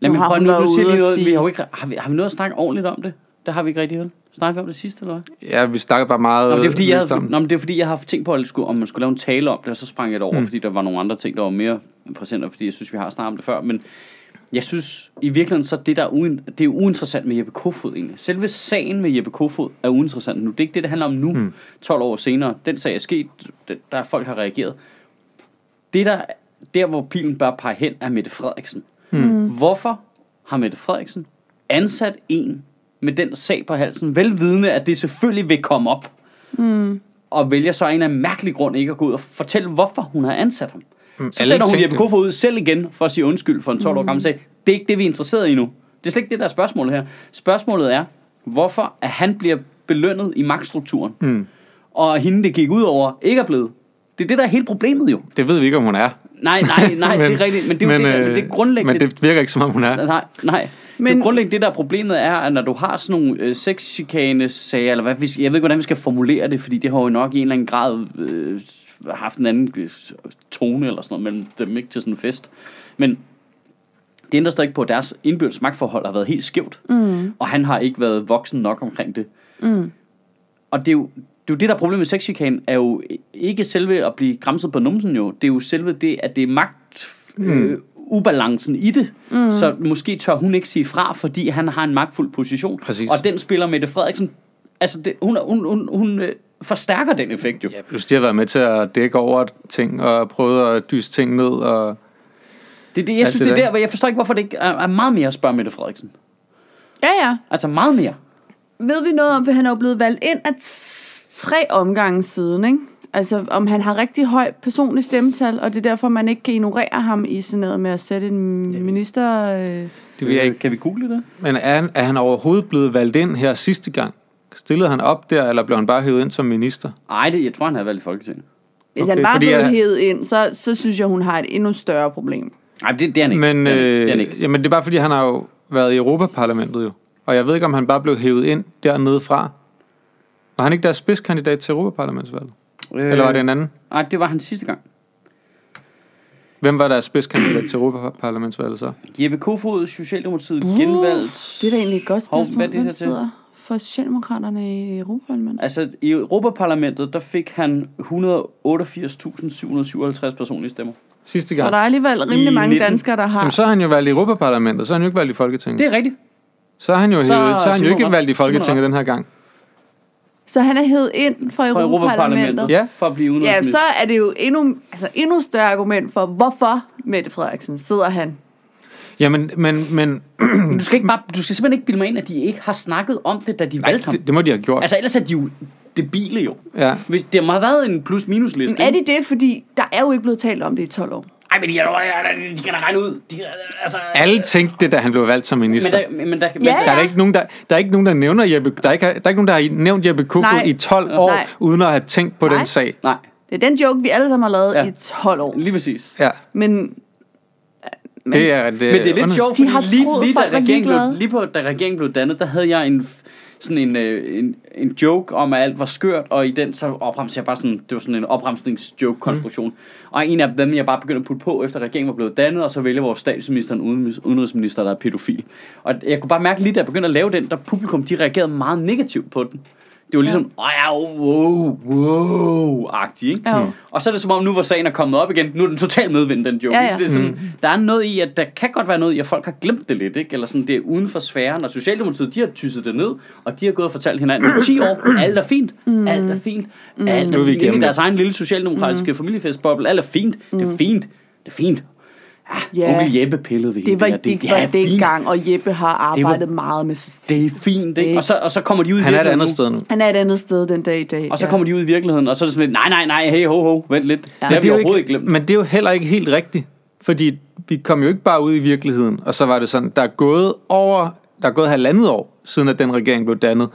Nej, Nu men har prøv hun nu, nu siger lige noget. sige- Vi har, jo ikke, har, vi, har vi noget at snakke ordentligt om det? Det har vi ikke rigtig vel. Snakker vi om det sidste, eller hvad? Ja, vi snakker bare meget Nå, det er fordi, jeg havde, om. nå, men det er fordi, jeg har tænkt på, at skulle, om man skulle lave en tale om det, og så sprang jeg det over, mm. fordi der var nogle andre ting, der var mere præsenter, fordi jeg synes, vi har snakket om det før. Men jeg synes, i virkeligheden, så det, der er, uin, det er uinteressant med Jeppe Kofod egentlig. Selve sagen med Jeppe Kofod er uinteressant nu. Det er ikke det, det handler om nu, mm. 12 år senere. Den sag er sket, der er folk har reageret. Det, der, der hvor pilen bør pege hen, er Mette Frederiksen. Mm. Hvorfor har Mette Frederiksen ansat en med den sag på halsen, velvidende, at det selvfølgelig vil komme op, mm. og vælger så af en anden mærkelig grund ikke at gå ud og fortælle, hvorfor hun har ansat ham. Så alle sætter hun Jeppe Kofod ud selv igen for at sige undskyld for en 12 år gammel sag. Det er ikke det, vi er interesseret i nu. Det er slet ikke det, der er spørgsmålet her. Spørgsmålet er, hvorfor at han bliver belønnet i magtstrukturen, Mm. og hende, det gik ud over, ikke er blevet. Det er det, der er hele problemet jo. Det ved vi ikke, om hun er. Nej, nej, nej, det er rigtigt. Men det er jo det, det, er grundlæggende. Men det virker ikke, som om hun er. Nej, nej. Men, Men- det grundlæggende det der er problemet er, at når du har sådan nogle øh, sexchikane sager, eller hvad, jeg ved ikke, hvordan vi skal formulere det, fordi det har jo nok i en eller anden grad øh, haft en anden øh, tone eller sådan noget mellem dem, ikke til sådan en fest. Men det ændrer stadig ikke på, at deres indbyrdes magtforhold har været helt skævt, mm. og han har ikke været voksen nok omkring det. Mm. Og det er jo det, er jo det der er problemet med sexchikane, er jo ikke selve at blive græmset på numsen jo. Det er jo selve det, at det er magt, øh, ubalancen i det. Mm. Så måske tør hun ikke sige fra, fordi han har en magtfuld position. Præcis. Og den spiller Mette Frederiksen, altså det, hun, hun, hun, hun øh, forstærker den effekt jo. Ja, plus de har været med til at dække over ting, og prøvet at dyse ting ned, og Det, er det, jeg Alt synes, det det er der. hvor jeg forstår ikke, hvorfor det ikke er, er meget mere at spørge Mette Frederiksen. Ja, ja. Altså meget mere. Ved vi noget om, for han er jo blevet valgt ind af t- tre omgange siden, ikke? Altså, om han har rigtig høj personlig stemmetal, og det er derfor, man ikke kan ignorere ham i sådan noget med at sætte en minister... Øh... det vil jeg ikke. Kan vi google det? Men er han, er han overhovedet blevet valgt ind her sidste gang? Stillede han op der, eller blev han bare hævet ind som minister? Nej, det, jeg tror, han har valgt i Folketinget. Hvis Okay, han bare blev jeg- hævet ind, så, så synes jeg, hun har et endnu større problem. Nej, det, det er han ikke. Men, er ikke. Det er han øh, ikke. jamen, det er bare fordi, han har jo været i Europaparlamentet jo. Og jeg ved ikke, om han bare blev hævet ind dernede fra. Var han ikke deres spidskandidat til Europaparlamentsvalget? Øh. Eller var det en anden? Nej, det var han sidste gang. Hvem var deres spidskandidat til Europaparlamentsvalget så? Jeppe Kofod, Socialdemokratiet, genvalgt. Det er da egentlig et godt Hov, spørgsmål. hvad er det Hvem her til? sidder for Socialdemokraterne i Europaparlamentet? Altså, i Europaparlamentet, der fik han 188.757 personlige stemmer. Sidste Så gang? der er alligevel rimelig I mange 19. danskere, der har... Jamen, så er han jo valgt i Europaparlamentet, så er han jo ikke valgt i Folketinget. Det er rigtigt. Så er han jo, Så- så, hævet, så han jo ikke valgt i Folketinget den her gang. Så han er hævet ind fra Fra Europaparlamentet. Europaparlamentet. Ja. For at blive Ja, udenrigsminister. så er det jo endnu, altså endnu større argument for, hvorfor Mette Frederiksen sidder han. Jamen, men, men Men du skal, ikke bare, du skal simpelthen ikke bilde mig ind, at de ikke har snakket om det, da de valgte ham. det, det, må de have gjort. Altså, ellers er de jo debile jo. ja. Hvis det må have været en plus-minus-liste. Men er de det, fordi der er jo ikke blevet talt om det i 12 år? Ej, men de kan, de kan da regne ud. De, altså, Alle tænkte det, da han blev valgt som men minister. der, men der, men Ja, der, Der er, ikke nogen, der, der er ikke nogen, der nævner Jeppe, der er ikke, der er ikke nogen, der har nævnt Jeppe Kofod Nej. i 12 år, Nej. uden at have tænkt på Nej. den sag. Nej, Det er den joke, vi alle sammen har lavet Ja. ja. i 12 år. lige præcis. Ja, Men det er... Det, Men det er lidt sjovt, De fordi har lige, troet, lige, da regeringen blev, lige på, da regeringen blev dannet, der havde jeg en sådan en, øh, en, en joke om, at alt var skørt, og i den så opremser jeg bare sådan, det var sådan en opremsningsjoke-konstruktion. Mm. Og en af dem, jeg bare begyndte at putte på, efter regeringen var blevet dannet, og så vælger vores statsminister en uden- udenrigsminister, der er pædofil. Og jeg kunne bare mærke lige, da jeg begyndte at lave den, der publikum, de reagerede meget negativt på den. Det var ligesom, ja. ja, wow, wow-agtigt, ikke? Ja. Og så er det som om, nu hvor sagen er kommet op igen, nu er den totalt medvind, den joke. Ja, ja. Det er sådan, Der er noget i, at der kan godt være noget i, at folk har glemt det lidt, ikke? Eller sådan, det er uden for sfæren, og Socialdemokratiet, de har tysset det ned, og de har gået og fortalt hinanden i 10 år, alt er fint, alt er fint, alt Nu er vi fint, igennem Inde i deres egen lille socialdemokratiske familiefestboble, alt er fint, det er fint, det er fint. Ja, Ja. onkel Jeppe pillede ved Det var, hende det, der. det var fint. dengang, og Jeppe har arbejdet Det meget med sig. Det er fint, ikke? Det- Og så, og så kommer de ud i Han er et andet sted nu. Han er et andet sted den dag i dag. Og så ja. kommer de ud i virkeligheden, og så er det sådan lidt, nej, nej, nej, hey, ho, ho, vent lidt. Ja, det har vi er overhovedet ikke glemt. Men det er jo heller ikke helt rigtigt. Fordi vi kom jo ikke bare ud i virkeligheden, og så var det sådan, der er gået over, der er gået halvandet år, siden at den regering blev dannet.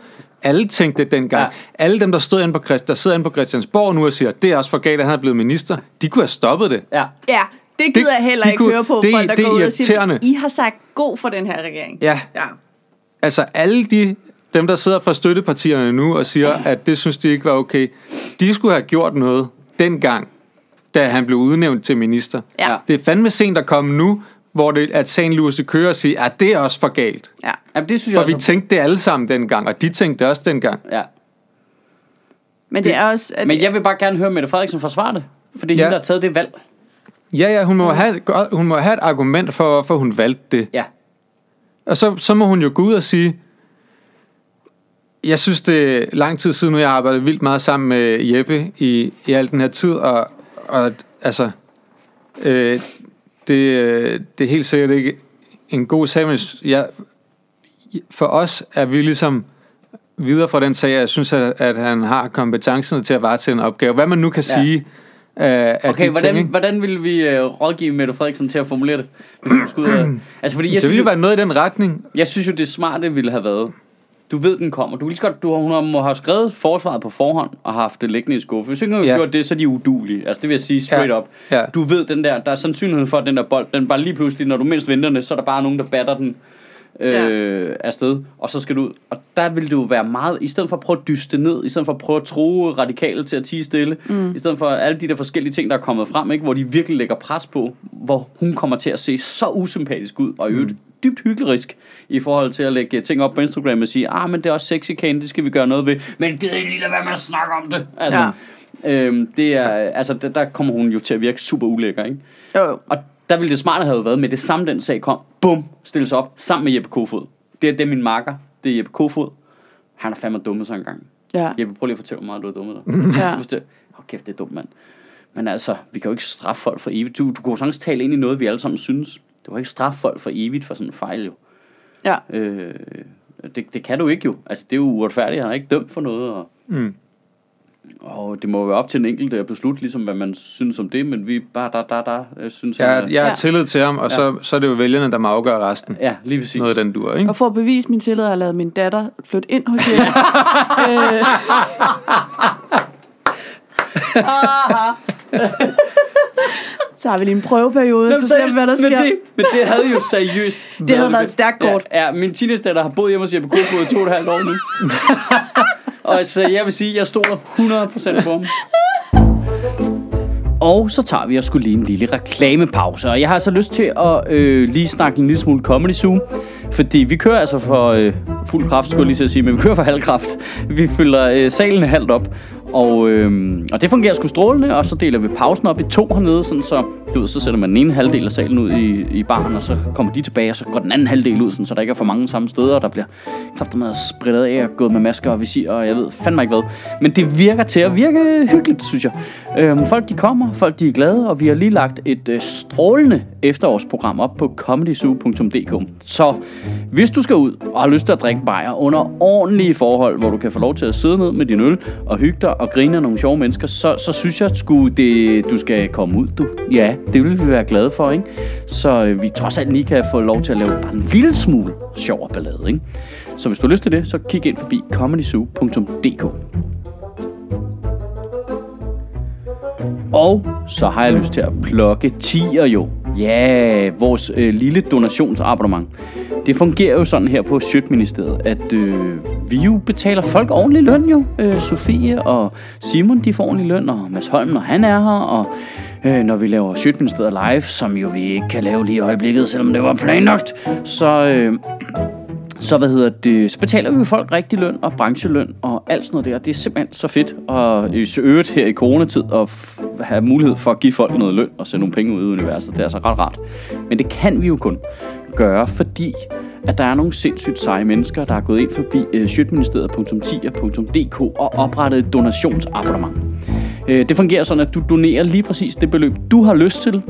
Alle tænkte det dengang. Ja. Ja. Alle dem, der, stod inde på, Christ, der sidder inde på Christiansborg nu og siger, det er også for galt, at han er blevet minister, de kunne have stoppet det. Ja. Ja, det gider jeg heller de ikke kunne- høre på, det- folk der det går ud og siger, irriterende. I har sagt god for den her regering. Ja, Ja. altså alle de, dem, der sidder fra støttepartierne nu og siger, at det synes de ikke var okay, de skulle have gjort noget dengang, da han blev udnævnt til minister. Ja. Det er fandme sent at komme nu, hvor det, at sagen lurer sig kører og sige, at det er også for galt. ja. Jamen, det synes jeg For vi også. tænkte det alle sammen dengang, og de tænkte det også dengang. Ja. Men det er også... At, Men jeg vil bare gerne høre Mette Frederiksen forsvare det. For det er Ja. hende, der har taget det valg. Ja, ja, hun må, have, hun må have et argument for, hvorfor hun valgte det. Ja. Og så, så må hun jo gå ud og sige, jeg synes, det er lang tid siden, nu jeg har arbejdet vildt meget sammen med Jeppe i, i al den her tid, og, og altså, øh, det, øh, det er helt sikkert ikke en god sag, men jeg, for os er vi ligesom videre fra den sag, jeg synes, at, at han har kompetencerne til at varetage en opgave. Hvad man nu kan Ja. sige øh, af Okay, de hvordan, ting. ikke? hvordan vil vi øh, rådgive Mette Frederiksen til at formulere det? Hvis hun skulle af... Altså, fordi jeg Det synes, ville jo være noget i den retning. jeg synes jo, det smarte ville have været... Du ved, den kommer. Du, lige godt, du, hun har- må have skrevet forsvaret på forhånd og haft det liggende i skuffe. Hvis ikke hun Ja. gjort det, så er de udulige. Altså, det vil jeg sige straight Ja. up. Ja. Du ved, den der, der er sandsynlighed for, at den der bold, den bare lige pludselig, når du mindst venter det, så er der bare nogen, der batter den øh, afsted, og så skal du ud. Og der vil det jo være meget, i stedet for at prøve at dyste ned, i stedet for at prøve at true radikale til at tige stille, mm. i stedet for alle de der forskellige ting, der er kommet frem, ikke, hvor de virkelig lægger pres på, hvor hun kommer til at se så usympatisk ud, og i øvrigt dybt hyggelig i forhold til at lægge ting op på Instagram og sige, ah, men det er også sexy Kane, det skal vi gøre noget ved, men gider I lige lade være med at snakke om det? Altså, Ja. øhm, det er, altså, der, der kommer hun jo til at virke super ulækker, ikke? Jo, jo. Og der ville det smarte have været med det samme den sag kom. Bum, stilles op sammen med Jeppe Kofod. Det er det min marker. Det er Jeppe Kofod. Han er fandme dummet sig engang. Ja. Jeppe, prøv lige at fortælle, hvor meget du har dummet dig. Ja. Åh, kæft, det er dumt, mand. Men altså, vi kan jo ikke straffe folk for evigt. Du, du kan jo sagtens tale ind i noget, vi alle sammen synes. Du kan ikke straffe folk for evigt for sådan en fejl, jo. Ja. Øh, det, det kan du ikke jo. Altså, det er jo uretfærdigt. Han er ikke dømt for noget. Og, Mm. Og det må være op til den enkelte at beslutte, ligesom hvad man synes om det. Men vi bare, der, der, der, jeg synes, han Jeg, er- jeg har Ja. tillid til ham, og så, så er det jo vælgerne, der må afgøre resten. Ja, lige præcis. Noget af den dur, ikke? Og for at bevise min tillid, har jeg lavet min datter flytte ind hos Jeppe. øh, så har vi lige en prøveperiode, så ser vi, hvad der men sker. det, men det havde jo seriøst Det havde været et stærkt kort. Ja, ja min teenage har boet hjemme hos Jeppe Kofod i to og et halvt år nu. og så jeg vil sige, at jeg stoler 100% på ham. Og så tager vi og skulle lige en lille reklamepause. Og jeg har altså lyst til at øh, lige snakke en lille smule Comedy Zoo. Fordi vi kører altså for øh, fuld kraft, skulle jeg lige så sige, men vi kører for halv kraft. Vi fylder øh, salen halvt op. Og, øh, og det fungerer sgu strålende, og så deler vi pausen op i to hernede, sådan så, du ved, så sætter man den ene halvdel af salen ud i, i baren, og så kommer de tilbage, og så går den anden halvdel ud, sådan, så der ikke er for mange samme steder, og der bliver kraftigt med spredt af og gået med masker og visir, og jeg ved fandme ikke hvad. Men det virker til at virke hyggeligt, synes jeg. Øhm, folk de kommer, folk de er glade, og vi har lige lagt et øh, strålende efterårsprogram op på comedyzoo.dk. Så hvis du skal ud og har lyst til at drikke bajer under ordentlige forhold, hvor du kan få lov til at sidde ned med din øl og hygge dig og griner nogle sjove mennesker, så, så synes jeg sku, det, du skal komme ud. Du. Ja, det vil vi være glade for, ikke? Så øh, vi trods alt lige kan få lov til at lave bare en lille smule sjov og ballade, ikke? Så hvis du har lyst til det, så kig ind forbi comedyzoo.dk. Og så har jeg lyst til at plukke tier jo. Ja, vores øh, lille donationsabonnement. Det fungerer jo sådan her på Sjøtministeriet, at øh, vi jo betaler folk ordentlig løn jo. Øh, Sofie og Simon, de får ordentlig løn, og Mads Holm, når han er her, og øh, når vi laver Sjøtministeriet live, som jo vi ikke kan lave lige i øjeblikket, selvom det var planlagt, så, øh, så, hvad hedder det, så betaler vi jo folk rigtig løn og brancheløn og alt sådan noget der. Det er simpelthen så fedt. at i øvrigt her i coronatid at f- have mulighed for at give folk noget løn og sende nogle penge ud i universet. Det er altså ret rart. Men det kan vi jo kun gøre, fordi at der er nogle sindssygt seje mennesker, der er gået ind forbi øh, sjøtministeriet.10.dk og oprettet et donationsabonnement. Øh, det fungerer sådan, at du donerer lige præcis det beløb, du har lyst til,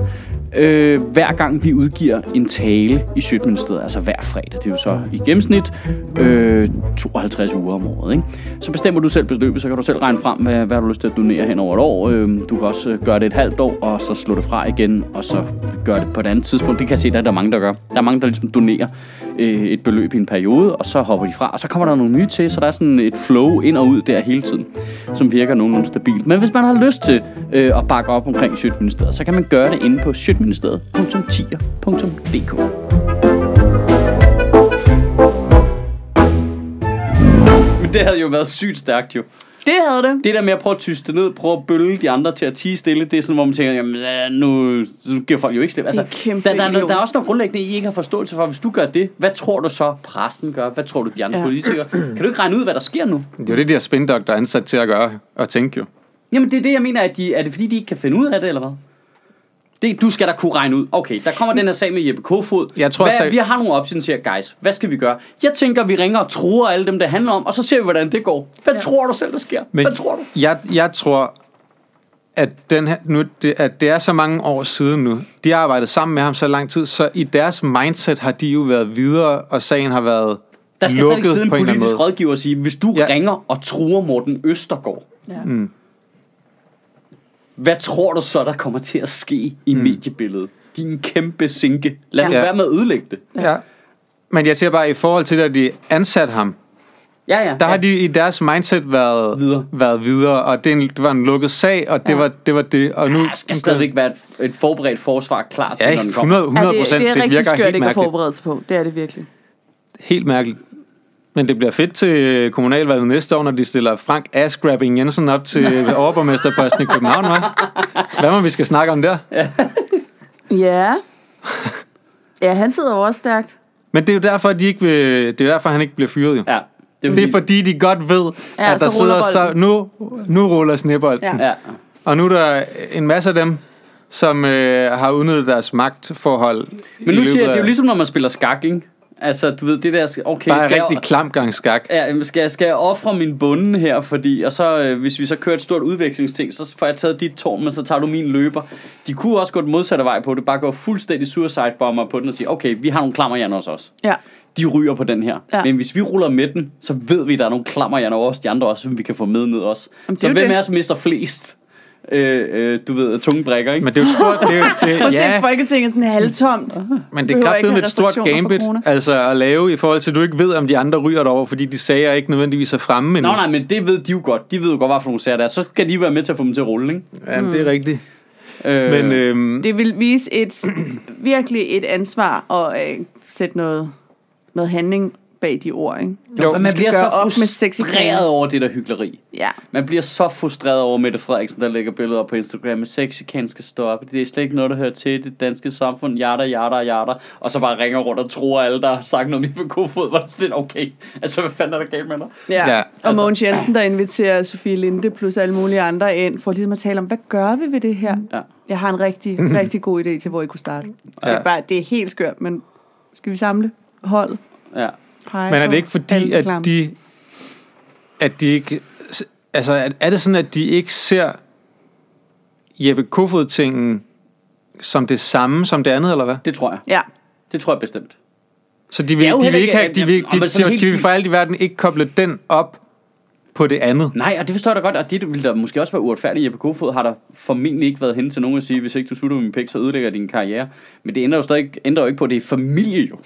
øh, hver gang vi udgiver en tale i Sjøtministeriet, altså hver fredag. Det er jo så i gennemsnit øh, 52 uger om året. Ikke? Så bestemmer du selv beløbet, så kan du selv regne frem, hvad, hvad du har lyst til at donere hen over et år. Øh, du kan også øh, gøre det et halvt år, og så slå det fra igen, og så gøre det på et andet tidspunkt. Det kan jeg se, der er der mange, der gør. Der er mange, der ligesom donerer øh, et beløb i en periode, og så hopper de fra, og så kommer der nogle nye til, så der er sådan et flow ind og ud der hele tiden, som virker nogenlunde stabilt. Men hvis man har lyst til øh, at bakke op omkring Sjøtministeriet, så kan man gøre det inde på sjøtministeriet.10.dk. Men det havde jo været sygt stærkt jo. Det havde det. Det der med at prøve at tyste ned, prøve at bølle de andre til at tige stille, det er sådan, hvor man tænker, jamen ja, nu, nu giver folk jo ikke slip. Altså, Det er kæmpe der, der, der, der er også noget grundlæggende, I ikke har forståelse for. Hvis du gør det, hvad tror du så præsten gør? Hvad tror du de andre ja. Politikere? Kan du ikke regne ud, hvad der sker nu? Det er jo det, de har spindokter ansat til at gøre og tænke jo. Jamen det er det, jeg mener, at de, er det fordi, de ikke kan finde ud af det, eller hvad? Det, du skal da kunne regne ud. Okay, der kommer den her sag med Jeppe Kofod. Jeg tror, hvad, sag- Vi har nogle options her, guys. Hvad skal vi gøre? Jeg tænker, vi ringer og truer alle dem, det handler om, og så ser vi, hvordan det går. Hvad ja. tror du selv, der sker? Men hvad tror du? Jeg, jeg tror, at, den her, nu, det, at det er så mange år siden nu. De har arbejdet sammen med ham så lang tid, så i deres mindset har de jo været videre, og sagen har været Der skal stadig sidde en politisk rådgiver og sige, hvis du ja. ringer og truer Morten Østergaard, Ja. Mm. Hvad tror du så, der kommer til at ske i mm. mediebilledet? Din kæmpe sinke. Lad Ja. nu Ja. være med at ødelægge det. Ja. Men jeg siger bare, i forhold til, at de ansat ham, Ja, ja. der ja. har de i deres mindset været Videre. været videre og det, en, det var en lukket sag, og det, Ja. var, det var det. Og nu, Der skal stadigvæk være et, et forberedt forsvar klar til, Ja, når den kommer. 100, 100 Ja, det, procent. det er det, rigtig virker skørt helt ikke at forberede sig på. Det er det virkelig. Helt mærkeligt. Men det bliver fedt til kommunalvalget næste år, når de stiller Frank Asgrabbing Jensen op til overborgmesterposten i København, hva'? Hvad må vi skal snakke om der? Ja. Ja, han sidder jo også stærkt. Men det er jo derfor, at de ikke vil, det er derfor, han ikke bliver fyret jo. Ja, det er, Det er fordi, de godt ved, Ja, at der så sidder så... Nu, nu ruller snebolden. Ja. Ja. Og nu er der en masse af dem, som øh, har udnyttet deres magtforhold. Men nu siger jeg, det er jo ligesom, når man spiller skak, ikke? Altså, du ved, det der, okay, Bare skal en rigtig jeg, klam gang skak. ja, skal, jeg, skal jeg ofre min bunde her, fordi, og så, øh, hvis vi så kører et stort udvekslingsting, så får jeg taget dit tårn, men så tager du min løber. De kunne også gå den modsatte vej på det, bare gå fuldstændig suicide bomber på den og sige, okay, vi har nogle klammerhjerner hos os. Ja. De ryger på den her. Ja. Men hvis vi ruller med den, så ved vi, at der er nogle klammerhjerner over os, de andre også, som vi kan få med ned også. Jamen, er så hvem det. er os mister flest? Øh, øh, du ved, tunge brækker, ikke? Men det er jo stort... Det er jo, det, Prøv ja, Folketinget sådan halvtomt. men det er med et stort gambit altså at lave i forhold til, at du ikke ved, om de andre ryger derover, fordi de sager ikke nødvendigvis er fremme endnu. Nå nej, men det ved de jo godt. De ved jo godt, hvad for nogle sager der er. Så skal de være med til at få dem til at rulle, ikke? Jamen, det er rigtigt. Øh, Men øhm, Det vil vise et virkelig et ansvar og øh, sætte noget, noget handling bag de ord, ikke? Jo. man bliver så op med sexy frustreret over det der hyggeleri. Ja. Man bliver så frustreret over Mette Frederiksen, der lægger billeder op på Instagram med sexy kan skal stå op. Det er slet ikke noget, der hører til det danske samfund. Jada, jada, jada. Og så bare ringer rundt og tror alle, der har sagt noget med kofod. Hvor det er sådan, okay. Altså, hvad fanden er der galt med dig? Ja. Ja. Og altså- Mogens Jensen, der inviterer Sofie Linde plus alle mulige andre ind, for ligesom at tale om, hvad gør vi ved det her? Ja. Jeg har en rigtig, rigtig god idé til, hvor I kunne starte. Ja. Det, er bare, det er helt skørt, men skal vi samle holdet? Ja. Pege Men er det ikke fordi, at de, at de ikke, altså er- det sådan, at de ikke ser Jeppe Kofod-tingen som det samme som det andet, eller hvad? Det tror jeg. Ja. Det tror jeg bestemt. Så de vil, er de vil ikke ikke- have, de vil, jamen, de, de, de, de vil for alt i verden ikke koble den op på det andet. Nej, og det forstår jeg da godt, og det ville da måske også være uretfærdigt. Jeppe Kofod har der formentlig ikke været hen til nogen at sige, hvis ikke du sutter min pik, så ødelægger din karriere. Men det ændrer jo stadig ændrer jo ikke på, at det er familie jo.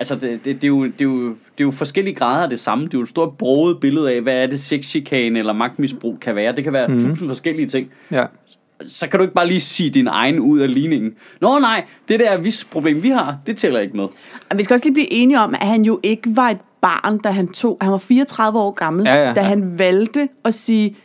Altså, det, det, det, er jo, det, er jo, det er jo forskellige grader af det samme. Det er jo et stort broget billede af, hvad er det sexchikane eller magtmisbrug kan være. Det kan være mm. tusind forskellige ting. Ja. Så kan du ikke bare lige sige din egen ud af ligningen. Nå nej, det der vis problem, vi har, det tæller ikke med. Og vi skal også lige blive enige om, at han jo ikke var et barn, da han tog, han var 34 år gammel, Ja, ja. da han valgte at sige,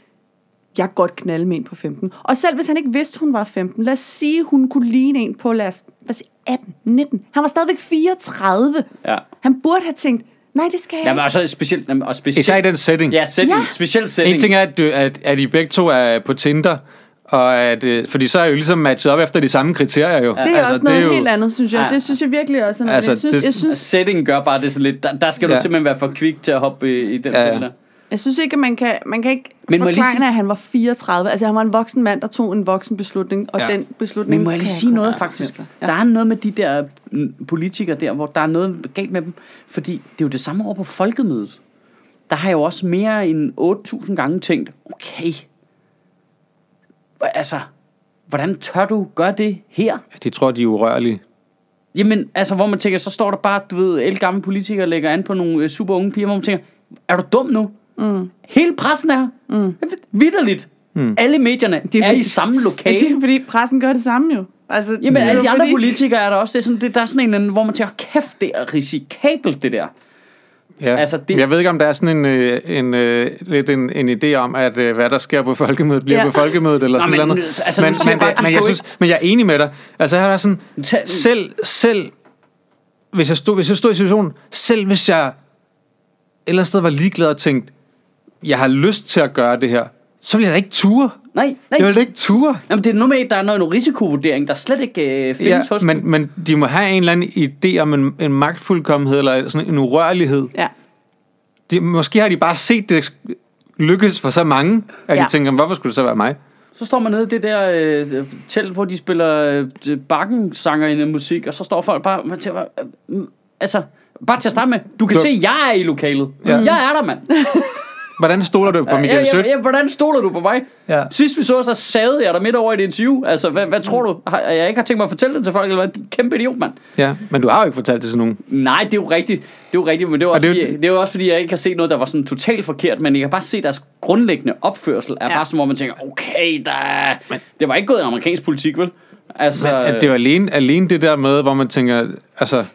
jeg kan godt knalde med en på 15. Og selv hvis han ikke vidste, hun var 15, lad os sige, hun kunne ligne en på, lad os, lad os sige 18, 19. Han var stadigvæk 34. Ja. Han burde have tænkt, nej, det skal jeg Jamen, ikke. og så specielt, jamen, og specielt Især i den setting. Ja, setting. Ja. Specielt setting. En ting er, at, du, at, at I begge to er på Tinder, og at, øh, fordi så er I jo ligesom matchet op efter de samme kriterier jo. Det er altså, også noget jo, helt andet, synes jeg. Ja. Det synes jeg virkelig også. er Altså, jeg, synes, det- jeg, synes, Setting gør bare det sådan lidt, der, der skal du Ja. simpelthen være for kvik til at hoppe i, i den ja. der. Jeg synes ikke, at man kan, man kan ikke Men må jeg lige forklare, sige- at han var 34. Altså, han var en voksen mand, der tog en voksen beslutning, og Ja. den beslutning Men må jeg lige sige noget faktisk? Ja. Der er noget med de der mm, politikere der, hvor der er noget galt med dem. Fordi det er jo det samme over på folkemødet. Der har jeg jo også mere end 8.000 gange tænkt, okay, altså, hvordan tør du gøre det her? De tror, de er urørlige. Jamen, altså, hvor man tænker, så står der bare, du ved, el gamle politikere lægger an på nogle øh, super unge piger, hvor man tænker, er du dum nu? Mm. Hele pressen er mm. vidderligt. Mm. Alle medierne Det er er, i samme Men lokale. det er fordi, pressen gør det samme jo. Altså, Jamen, alle de andre politikere er der også. Det er sådan, det, der er sådan en eller anden, hvor man tænker, kæft, det er risikabelt, det der. Ja. Altså, Altså, det-. Jeg ved ikke, om der er sådan en, øh, en, øh, lidt en, en idé om, at øh, hvad der sker på folkemødet, bliver Ja. ja. på folkemødet, eller Nå, sådan men, noget. altså, men, siger men, bare, men, skal jeg synes, men jeg er enig med dig. Altså, her er der sådan, Tag- selv, selv, hvis jeg, stod, hvis jeg stod i situationen, selv hvis jeg et eller andet sted var ligeglad og tænkte, jeg har lyst til at gøre det her, så ville jeg da ikke ture. Nej, nej. Jeg ville da ikke ture. Jamen, det er noget med, at der er noget, noget risikovurdering, der slet ikke øh, findes Ja, hos dem. men, men de må have en eller anden idé om en, en magtfuldkommenhed, eller sådan en urørlighed. Ja. De, måske har de bare set det lykkes for så mange, at ja. De tænker, hvorfor skulle det så være mig? Så står man nede i det der øh, telt, hvor de spiller øh, bakkensanger i musik, og så står folk bare, man tænker, øh, mm, altså, bare til at starte med, du kan Du- se, jeg er i lokalet. Ja. Jeg er der, mand. Hvordan stoler du på Michael ja, Sødt? ja, ja, hvordan stoler du på mig? Ja. Sidst vi så, så savede jeg dig midt over i et interview. Altså, hvad, hvad tror du? Har, jeg ikke har tænkt mig at fortælle det til folk, eller hvad? Kæmpe idiot, mand. ja, men du har jo ikke fortalt det til nogen. Nej, det er jo rigtigt. Det er jo rigtigt, men det er jo, Og også, det er jo- fordi, det er jo også fordi, jeg ikke har set noget, der var sådan totalt forkert, men jeg kan bare se, at deres grundlæggende opførsel er ja. Ja. bare sådan, hvor man tænker, okay, der er, det var ikke gået i amerikansk politik, vel? Altså, Men at det var alene, alene det der med, hvor man tænker, altså,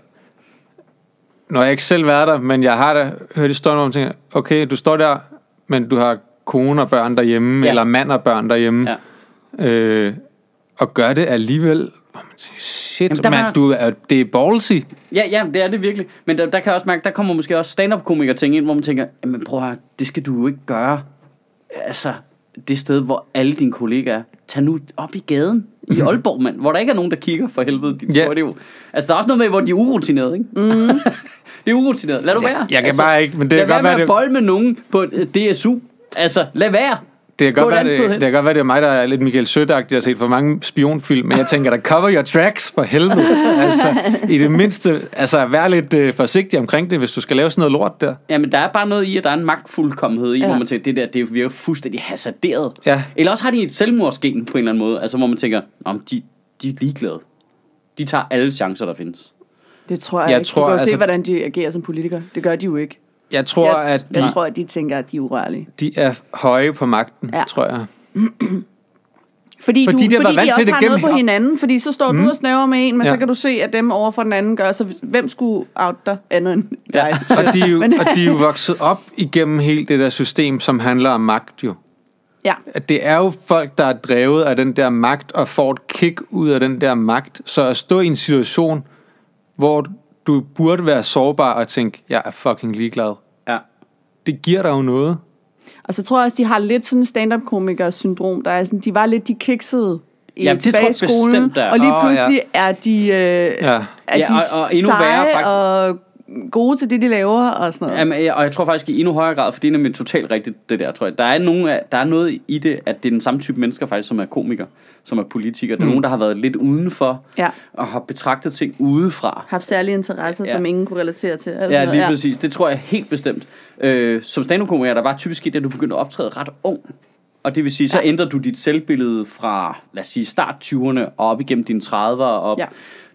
når jeg ikke selv været der, men jeg har da hørt historien, man tænker, okay, du står der, men du har kone og børn derhjemme, Ja. eller mand og børn derhjemme, Ja. øh, og gør det alligevel, shit, Jamen, der man, var- du er, det er ballsy. Ja, ja, det er det virkelig. Men der, der kan jeg også mærke, der kommer måske også stand-up-komikere ting ind, hvor man tænker, jamen prøv at det skal du jo ikke gøre. Altså, det sted, hvor alle dine kollegaer er. Tag nu op i gaden i Aalborg, mand, hvor der ikke er nogen, der kigger for helvede. Din Ja. yeah. det jo, altså, der er også noget med, hvor de er urutinerede, ikke? Mm. det er urutineret. Lad du være. jeg kan altså, bare ikke, men det lad kan godt være være, med at bold med nogen på øh, DSU. Altså, lad være. Det kan, godt være, det, det kan godt være, det er mig, der er lidt Michael Sødt-agtig og har set for mange spionfilm, men jeg tænker, der cover your tracks for helvede. altså, i det mindste, altså, vær lidt øh, forsigtig omkring det, hvis du skal lave sådan noget lort der. Jamen, der er bare noget i, at der er en magtfuldkommenhed i. Ja. hvor man tænker, det der, det virker fuldstændig hasarderet. Ja. Eller også har de et selvmordsgen på en eller anden måde, altså hvor man tænker, om de, de er ligeglade. De tager alle chancer, der findes. Det tror jeg, Jeg ikke. tror, du kan jo se, altså- hvordan de agerer som politikere. Det gør de jo ikke. Jeg tror, jeg, at de, jeg tror, at de tænker, at de er urørlige. de er høje på magten, Ja. ja. tror jeg. Fordi, Fordi du, de fordi de også det har noget på hinanden. Fordi så står mm. du og snæver med en, men ja. Ja. så kan du se, at dem over for den anden gør. Så hvem skulle out dig andet end dig? Og de, er jo, Men- og de er jo vokset op igennem hele det der system, som handler om magt jo. Ja. At det er jo folk, der er drevet af den der magt, og får et kick ud af den der magt. Så at stå i en situation, hvor du burde være sårbar og tænke, jeg er fucking ligeglad. Ja. Det giver dig jo noget. Og så tror jeg også, de har lidt sådan en stand-up-komiker syndrom. Der er sådan, de var lidt de kiksede i Jamen, det tilbage tror i jeg skolen. bestemt, der er. Og lige Åh, ja. pludselig er de, øh, Ja. er Ja, de og- og endnu værre, seje faktisk. og gode til det, de laver og sådan noget. Jamen, jeg- og jeg tror faktisk i endnu højere grad, for det er nemlig totalt rigtigt, det der, tror jeg. Der er, nogen der er noget i det, at det er den samme type mennesker faktisk, som er komikere, som er politikere. Der er Mm. nogen, der har været lidt udenfor, Ja. og har betragtet ting udefra. Haft særlige interesser, Ja. som ingen kunne relatere til. Altså Ja, noget. lige præcis. Det tror jeg helt bestemt. Øh, som stand-up-komiker, der var typisk sket, at du begyndte at optræde ret ung. Og det vil sige, så Ja. ændrer du dit selvbillede fra, lad os sige, start 20'erne og op igennem dine 30'ere. Og, Ja.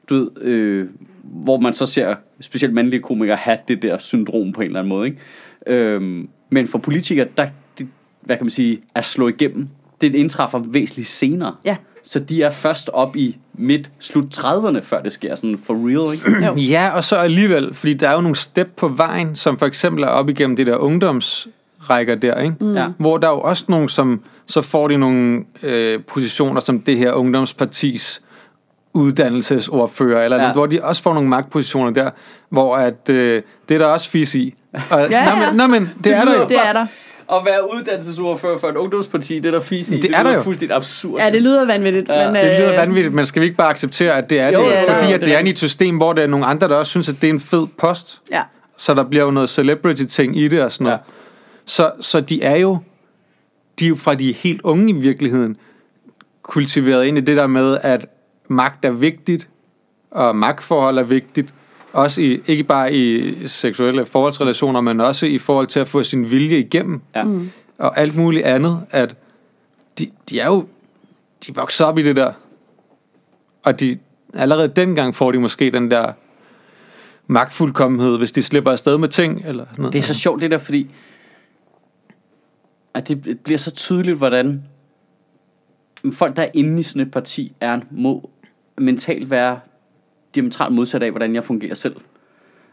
Du ved, øh, hvor man så ser specielt mandlige komikere have det der syndrom på en eller anden måde. Ikke? Øhm, men for politikere, der, det, hvad kan man sige, at slå igennem, det indtræffer væsentligt senere. Ja. Så de er først op i midt, slut 30'erne, før det sker sådan for real, ikke? Jo. Ja, og så alligevel, fordi der er jo nogle step på vejen, som for eksempel er op igennem det der ungdomsrækker der, ikke? Mm. Ja. Hvor der er jo også nogle, som så får de nogle øh, positioner som det her ungdomspartis uddannelsesordfører, eller Ja. ja. hvor de også får nogle magtpositioner der, hvor at, øh, det er der også fis i. Og, Ja, Nå, ja. men, nå, men det, Det er der jo. Det er der. At være uddannelsesordfører for et ungdomsparti, det er der fis i. Det Det, er der lyder jo. fuldstændig absurd. Ja, det lyder vanvittigt. Ja, men, Det lyder øh, vanvittigt, men skal vi ikke bare acceptere, at det er Jo, det? det er fordi at det er inde i et system, hvor der er nogle andre, der også synes, at det er en fed post. Ja. Så der bliver jo noget celebrity-ting i det og sådan noget. Ja. Så, så de er jo, de er jo fra de er helt unge i virkeligheden, kultiveret ind i det der med, at magt er vigtigt, og magtforhold er vigtigt, også i, ikke bare i seksuelle forholdsrelationer, men også i forhold til at få sin vilje igennem, Ja. Mm. og alt muligt andet, at de, de er jo, de vokser op i det der, og de, allerede dengang får de måske den der magtfuldkommenhed, hvis de slipper afsted med ting, eller sådan noget. Det er så sjovt det der, fordi at det bliver så tydeligt, hvordan folk, der er inde i sådan et parti, er må mentalt være diametralt modsat af, hvordan jeg fungerer selv.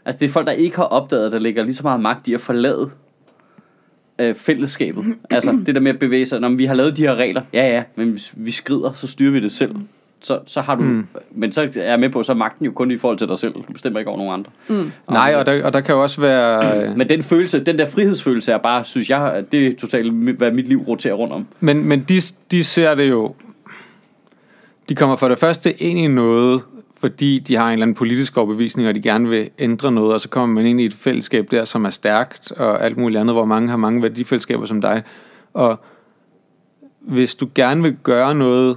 Altså det er folk, der ikke har opdaget, at der ligger lige så meget magt i at forlade øh, fællesskabet. Altså det der med at bevæge sig, når vi har lavet de her regler, ja ja, men hvis vi skrider, så styrer vi det selv. Så, så har du, mm. men så er jeg med på, så er magten jo kun i forhold til dig selv. Du bestemmer ikke over nogen andre. Mm. Nej, og der, og der kan jo også være... øh, Men den følelse, den der frihedsfølelse er bare, synes jeg, at det er totalt, hvad mit liv roterer rundt om. Men, men de, de ser det jo... De kommer for det første ind i noget, fordi de har en eller anden politisk overbevisning, og de gerne vil ændre noget, og så kommer man ind i et fællesskab der, som er stærkt, og alt muligt andet, hvor mange har mange værdifællesskaber som dig. Og hvis du gerne vil gøre noget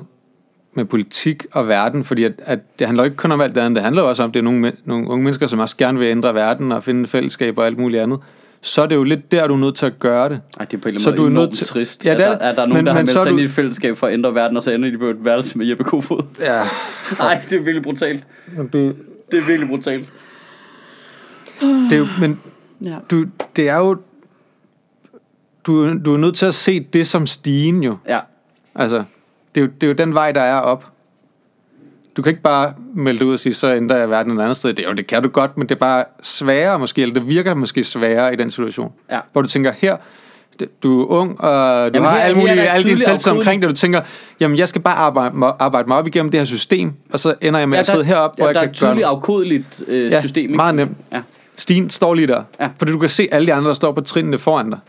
med politik og verden, fordi at, at det handler ikke kun om alt det andet, det handler også om, at det er nogle, nogle unge mennesker, som også gerne vil ændre verden og finde fællesskaber og alt muligt andet, så er det jo lidt der, du er nødt til at gøre det. Ej, det er på en eller Så anden du er måde nødt enormt til- trist. Ja, det er at, der, at der er nogen, Men- der har meldt sig ind du- i et fællesskab for at ændre verden, og så ender de på et værelse med Jeppe Kofod. Ja, Nej, det er virkelig brutalt. det, Det er virkelig brutalt. det er jo, men Ja. du, det er jo, du, du er nødt til at se det som stigen jo. Ja. Altså, det er jo, det er jo den vej, der er op. Du kan ikke bare melde dig ud og sige, så ændrer jeg verden et andet sted. Det, jo, det kan du godt, men det er bare sværere måske, eller det virker måske sværere i den situation. Ja. Hvor du tænker, her, du er ung, og du Jamen, har her- alle mulige, der alle dine afkodeligt. omkring og du tænker, jamen jeg skal bare arbejde, arbejde mig op igennem det her system, og så ender jeg med ja, at sidde heroppe, hvor ja, jeg der er kan et gøre tydeligt afkodeligt øh, Ja, system. Ikke? meget nemt. Ja. Stien står lige der, Ja. fordi du kan se alle de andre, der står på trinene foran dig.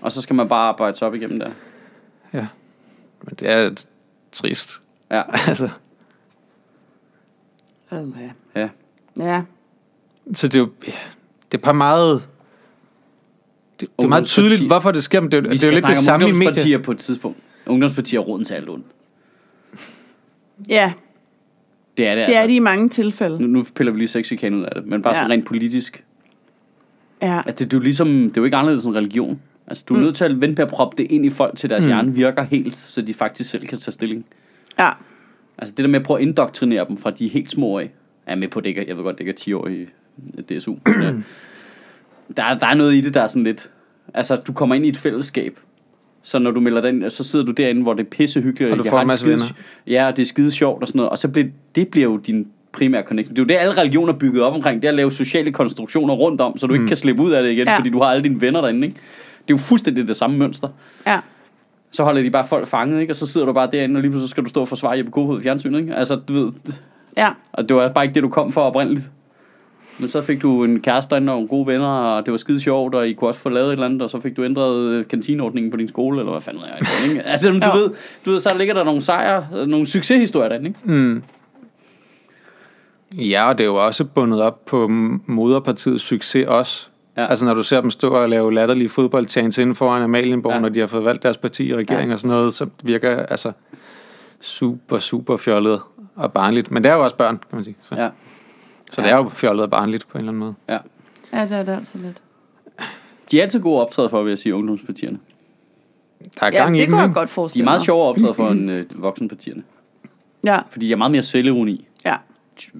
Og så skal man bare arbejde sig op igennem der. Ja. Men det er trist. Ja. altså, Oh, ja. ja. Ja. så det er jo ja, det er bare meget... Det, det er meget tydeligt, hvorfor det sker, men det, er det er jo skal lidt det snakke om samme i medier. ungdomspartier på et tidspunkt. Ungdomspartier er roden til alt ondt. Ja, Det er det, det altså. er de i mange tilfælde. Nu, nu piller vi lige sexchikane ud af det, men bare Ja. sådan rent politisk. Ja. Altså, det, det, er jo ligesom, det er jo ikke anderledes end religion. Altså, du er mm. nødt til at vente på at proppe det ind i folk, til deres mm. hjerne virker helt, så de faktisk selv kan tage stilling. Ja. Altså, det der med at prøve at indoktrinere dem fra de er helt små af. Jeg er med på, det ikke, er- jeg ved godt, det ikke er 10 år i DSU. men, øh, der, er- der er noget i det, der er sådan lidt... Altså, du kommer ind i et fællesskab, så når du melder dig ind, så sidder du derinde, hvor det er pissehyggeligt. Og du får en det masse skide- venner. Ja, og det er skide sjovt og sådan noget. Og så bliver, det bliver jo din primære connection. Det er jo det, alle religioner er bygget op omkring. Det er at lave sociale konstruktioner rundt om, så du ikke kan slippe ud af det igen, ja. fordi du har alle dine venner derinde. Ikke? Det er jo fuldstændig det samme mønster. Ja. Så holder de bare folk fanget, ikke? og så sidder du bare derinde, og lige pludselig skal du stå og forsvare Jeppe Kofod i fjernsynet. Ikke? Altså, du ved, Ja. og det var bare ikke det, du kom for oprindeligt. Men så fik du en kæreste og nogle gode venner, og det var skide sjovt, og I kunne også få lavet et eller andet, og så fik du ændret øh, kantineordningen på din skole, eller hvad fanden er det, ikke? Altså, du, ved, du ved, så ligger der nogle sejre, nogle succeshistorier derinde, ikke? Mm. Ja, og det er jo også bundet op på moderpartiets succes også. Ja. Altså når du ser dem stå og lave latterlige fodboldchants inden foran Amalienborg, ja. Ja. når de har fået valgt deres parti i regering ja. og sådan noget, så virker altså super, super fjollet og barnligt. Men det er jo også børn, kan man sige. Så, ja. Ja, så det er jo fjollet og barnligt på en eller anden måde. ja. Ja, det er det altså lidt. De er altid gode optræde for, vil jeg sige, ungdomspartierne. Der er Ja, gang i det kunne jeg godt De forestille er meget sjovere optræde for end øh, voksenpartierne. Ja, Fordi de er meget mere selvironi. ja.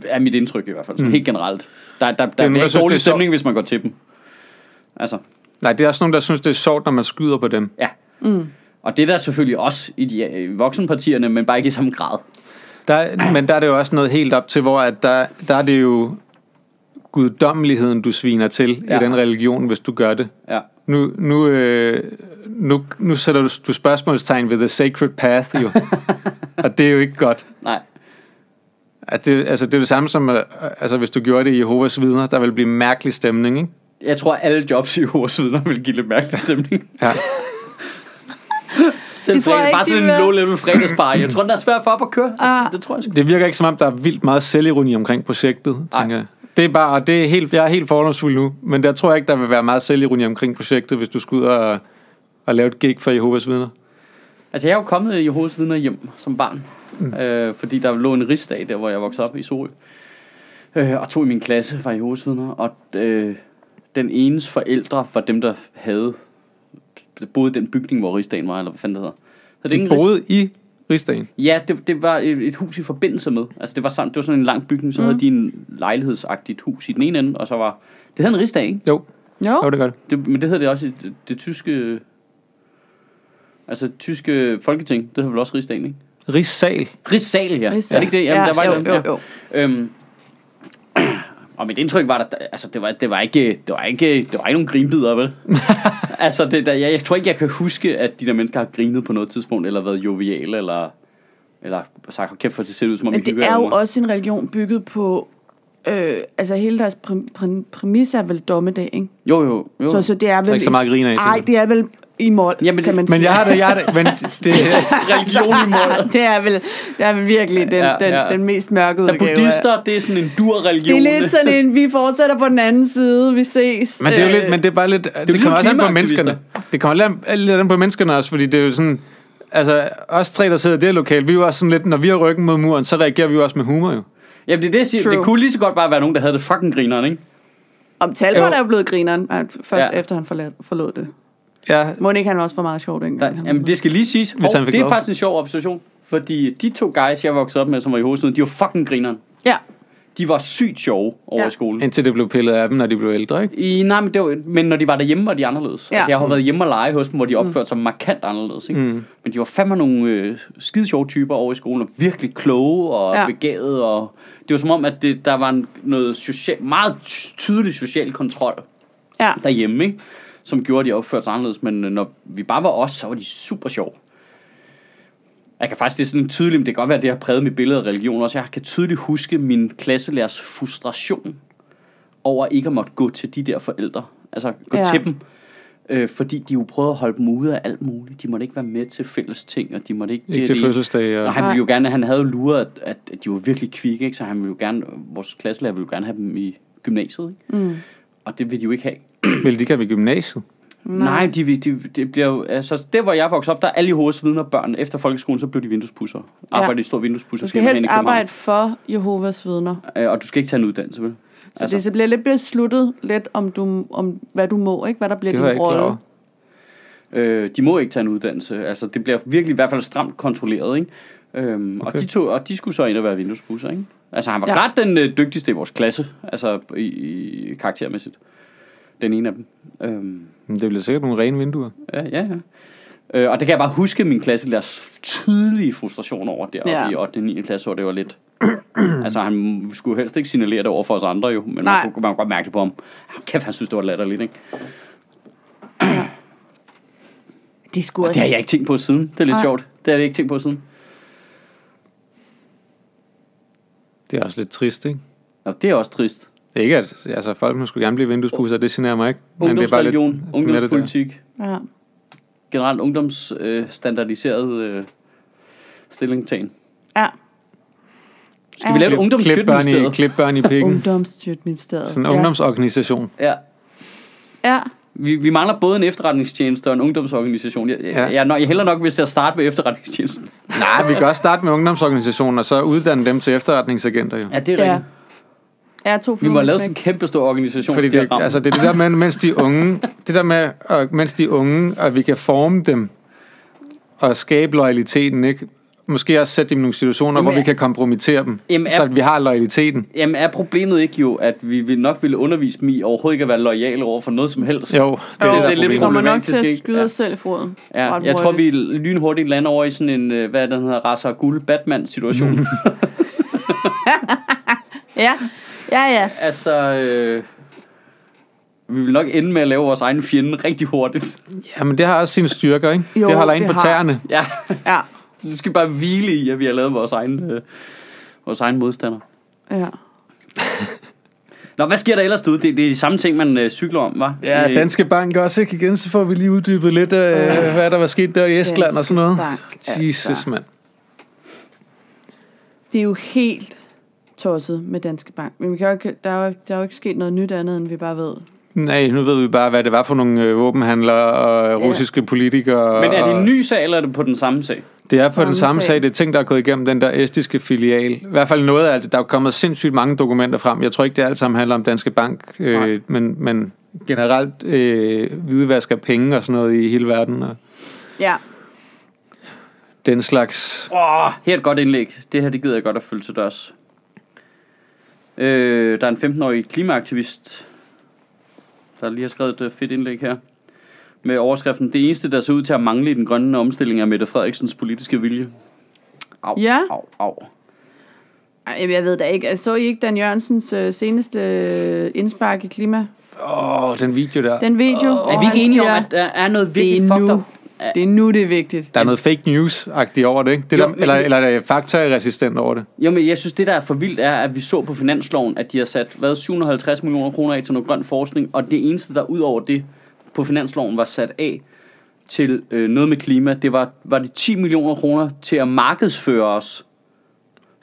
Er mit indtryk i hvert fald, sådan Mm. helt generelt. Der, der, der der ikke synes, dårlig er stemning, hvis man går til dem. Altså, Nej, det er også nogen, der synes, det er sjovt, når man skyder på dem. ja. Mm. Og det er der selvfølgelig også i de øh, voksenpartierne, men bare ikke i samme grad. Der, men der er det jo også noget helt op til, hvor at der, der er det jo guddommeligheden, du sviner til ja. I den religion, hvis du gør det. Ja. Nu, nu, øh, nu, nu sætter du, du spørgsmålstegn ved the sacred path, jo. og det er jo ikke godt. Nej. At det, altså, det er det samme som, øh, altså, hvis du gjorde det i Jehovas vidner, der vil blive mærkelig stemning, ikke? Jeg tror, at alle jobs i Jehovas vidner vil give lidt mærkelig stemning. Ja. Selv fredag, ikke, bare sådan en low-level fredagsbar. Jeg tror, den er svær for op at køre. Ah. Altså, det tror jeg sgu. Det virker ikke som om, der er vildt meget selvironi omkring projektet, tænker jeg. Det er bare, og det er helt, jeg er helt fordomsfuld nu, men der tror jeg ikke, der vil være meget selvironi omkring projektet, hvis du skal ud og, og lave et gig for Jehovas vidner. Altså, jeg er jo kommet i Jehovas vidner hjem som barn. Mm. Øh, fordi der lå en rigsdag der, hvor jeg voksede op i Sorø. Øh, og to i min klasse var Jehovas vidner. Og øh, den enes forældre var dem, der havde boede i den bygning, hvor rigsdagen var, eller hvad fanden det hedder. Så det er De boede i rigsdagen. Ja, det, det var et, et hus i forbindelse med. Altså det var, sammen, det var sådan en lang bygning, så mm. havde de en lejlighedsagtigt hus i den ene ende, og så var... Det hed en rigsdag, ikke? Jo, Jo. jo det gør det. Det, men det hedder det også i det, det tyske... Altså det tyske folketing, det hedder vel også rigsdagen, ikke? Rigssal. Rigssal, ja. Rigsdag. Er det ikke det? Jamen, ja, der var jo, et- jo, ja. jo. Øhm, og mit indtryk var, at altså, det, var, det, var ikke, det, var ikke, det var ikke nogen grinbider, vel? altså, det, der, jeg, jeg tror ikke, jeg kan huske, at de der mennesker har grinet på noget tidspunkt, eller været joviale, eller, eller sagt, "Hold kæft, for det ser ud, som om Men I det er jo over mig." også en religion bygget på... Øh, altså hele deres præ- præ- præmis er vel dommedag, ikke? Jo, jo, jo. Så, så det er vel... ikke så meget griner i, Nej, det er vel i mål, Jamen, kan man sige. Men jeg har det, jeg har det, men det, religion i mål. det er vel, det er vel virkelig den, Ja, den, ja. den mest mørke udgave. af- buddhister, det er sådan en dur-religion. Det er lidt sådan en, vi fortsætter på den anden side, vi ses. men det er jo Øh, lidt, men det er bare lidt, det, det ligesom kommer også an på menneskerne. Det kommer lidt an- på menneskerne også, fordi det er jo sådan, altså os tre, der sidder i det her lokal, vi er jo også sådan lidt, når vi har ryggen mod muren, så reagerer vi jo også med humor jo. Jamen, det er det, jeg siger. True. Det kunne lige så godt bare være nogen, der havde det fucking grineren, ikke? Om Talbot Jo. er jo blevet grineren, øh, først Ja. efter han forlod, forlod det. Ja, Må ikke han også for meget sjovt Der, dengang? han jamen, var det skal lige siges. Hvis han Hov, fik det er lov. faktisk en sjov observation. Fordi de to guys, jeg voksede op med, som var i hovedstaden, de var fucking grineren. Ja, De var sygt sjove over Ja. i skolen. indtil det blev pillet af dem, når de blev ældre, ikke? I, nej, men, det var, men når de var derhjemme, var de anderledes. Ja. Altså, jeg har været hjemme og lege hos dem, hvor de opførte sig markant anderledes. Ikke? Mm. Men de var fandme nogle øh, skide sjove typer over i skolen, og virkelig kloge og Ja. begavede. Og det var som om, at det, der var en, noget social, meget ty- tydelig social kontrol ja. derhjemme, ikke? Som gjorde, at de opførte sig anderledes. Men øh, når vi bare var os, så var de super sjove. Jeg kan faktisk, det er sådan tydeligt, men det kan godt være, at det har præget mit billede af religion også. Jeg kan tydeligt huske min klasselærers frustration over ikke at måtte gå til de der forældre. Altså gå Ja. ja. til dem. Øh, fordi de jo prøvede at holde dem ude af alt muligt. De måtte ikke være med til fælles ting, og de måtte ikke... Ikke til de, fødselsdag. og Og, han ville jo gerne, han havde jo luret, at, at de var virkelig kvikke, ikke? så han ville jo gerne, vores klasselærer ville jo gerne have dem i gymnasiet, ikke? Mm. og det ville de jo ikke have. Vil de ikke have i gymnasiet? Nej, de, de, de, de bliver jo, altså der hvor jeg voksede op, der er alle Jehovas vidner børn. Efter folkeskolen, så blev de vinduespusser. Arbejde i stor vinduespusser. Du skal helst arbejde for Jehovas vidner. Øh, og du skal ikke tage en uddannelse, vel? Så altså. det så bliver lidt besluttet lidt, om, du, om hvad du må, ikke? Hvad der bliver Det din rolle. Øh, de må ikke tage en uddannelse. Altså, det bliver virkelig i hvert fald stramt kontrolleret, ikke? Øhm, okay. Og, de to, og de skulle så ind og være vinduespusser, ikke? Altså, han var Ja. ja. klart den øh, dygtigste i vores klasse, altså i, i karaktermæssigt. Den ene af dem. Øhm, Men det bliver sikkert nogle rene vinduer. ja, ja, ja. Øh, og det kan jeg bare huske min klasselærers tydelige frustration over deroppe Ja. ja. i 8. og 9. klasse, hvor det var lidt... altså, han skulle helst ikke signalere det over for os andre jo, men Nej. man kunne, man kunne godt mærke det på ham. Kæft, han synes, det var latterligt, ikke? De skulle Og det har jeg ikke tænkt på siden. Det er lidt Nej. sjovt. Det har jeg ikke tænkt på siden. Det er også lidt trist, ikke? Nå, det er også trist. Ikke at, altså folk må skulle gerne blive vinduespusser, det generer mig ikke. Men det er bare lidt det ungdomspolitik, Ja. generelt ungdomsstandardiseret øh, standardiseret, øh, stillingtagen. ja. Skal vi lave et Klip, klip, børn i, pikken. Ungdomsstyrtministeriet. Sådan en ungdomsorganisation. Ja. Ja. Vi, vi mangler både en efterretningstjeneste og en ungdomsorganisation. Jeg, Ja. ja. jeg, jeg, er nok- jeg hælder nok, hvis jeg starter med efterretningstjenesten. Nej, vi kan også starte med ungdomsorganisationen, og så uddanne dem til efterretningsagenter, jo. Ja, det er Ja. rigtigt. Ja, to Vi må med have lavet smæk. sådan en kæmpe stor organisation. Fordi det, altså, det er det der med, mens de unge, det der med, at, mens de unge, at vi kan forme dem og skabe loyaliteten, ikke? måske også sætte dem i nogle situationer, Jamen, hvor vi kan kompromittere dem, Jamen, er- så at vi har loyaliteten. Jamen er problemet ikke jo, at vi vil nok ville undervise dem i overhovedet ikke at være lojale over for noget som helst? Jo, det Jo, er det, der det er er lidt vi problemet. kommer nok til at skyde Ja. os selv i foden. Ja, jeg tror, vi hurtigt. lynhurtigt lander over i sådan en, øh, hvad den hedder, raser guld Batman-situation. Ja, ja, ja. altså, øh, vi vil nok ende med at lave vores egen fjende rigtig hurtigt. Jamen, det har også sine styrker, ikke? Jo, det holder ind på har. tæerne. Ja, Ja, så skal vi bare hvile i, at vi har lavet vores egen, øh, vores egen modstander. ja. Nå, hvad sker der ellers derude? Det, det er de samme ting, man øh, cykler om, var? Ja, Danske Bank også, ikke? Igen, så får vi lige uddybet lidt af, øh, hvad der var sket der i Estland og sådan noget. Bank, Jesus, altså. mand. Det er jo helt tosset med Danske Bank. Men vi kan jo ikke, der, er jo, der er jo ikke sket noget nyt andet, end vi bare ved. Nej, nu ved vi bare, hvad det var for nogle øh, våbenhandlere og øh, russiske politikere. Men er det en ny sag, eller er det på den samme sag? Det er på Samme den samme sag. sag. Det er ting, der er gået igennem den der estiske filial. I hvert fald noget af det. Der er kommet sindssygt mange dokumenter frem. Jeg tror ikke, det alt sammen handler om Danske Bank. Øh, men, men generelt øh, hvidvask af penge og sådan noget i hele verden. Og Ja, den slags... Åh, her er et godt indlæg. Det her, det gider jeg godt at følge til dørs. Øh, der er en 15-årig klimaaktivist, der lige har skrevet et fedt indlæg her. Med overskriften, det eneste, der ser ud til at mangle i den grønne omstilling, er Mette Frederiksens politiske vilje. Au, Ja. au, au. Ej, jeg ved da ikke. Så I ikke Dan Jørgensens øh, seneste øh, indspark i klima? Åh, oh, den video der. Den video, oh, Er vi ikke enige om, at der er noget virkelig fucked nu. up? Det er nu, det er vigtigt. Der er noget fake news-agtigt over det, ikke? Det Jo, der, men- eller, eller er det fakta-resistent over det? Jo, men jeg synes, det der er for vildt er, at vi så på finansloven, at de har sat, hvad, 750 millioner kroner af til noget grøn forskning, og det eneste, der ud over det på finansloven var sat af til øh, noget med klima, det var, var det 10 millioner kroner til at markedsføre os.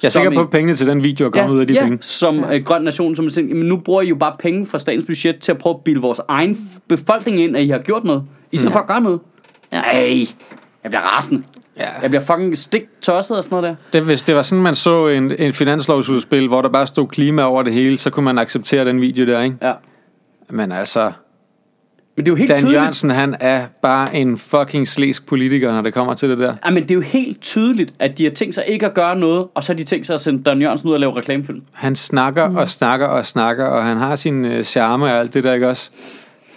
Jeg er sikker på, at pengene til den video er kommet ud af de ja, penge. som Ja. øh, grøn nation, som siger, men nu bruger I jo bare penge fra statens budget til at prøve at bilde vores egen befolkning ind, at I har gjort noget, i stedet for at gøre noget. Ja. Ej, jeg bliver rasende. Ja. Jeg bliver fucking stik tosset og sådan noget der. Det, hvis det var sådan, man så en, en finanslovsudspil, hvor der bare stod klima over det hele, så kunne man acceptere den video der, ikke? Ja. Men altså, Men det er jo helt Dan tydeligt. Jørgensen, han er bare en fucking slæsk politiker, når det kommer til det der. Ja, men det er jo helt tydeligt, at de har tænkt sig ikke at gøre noget, og så har de tænkt sig at sende Dan Jørgensen ud og lave reklamefilm. Han snakker mm. og snakker og snakker, og han har sin øh, charme og alt det der, ikke også?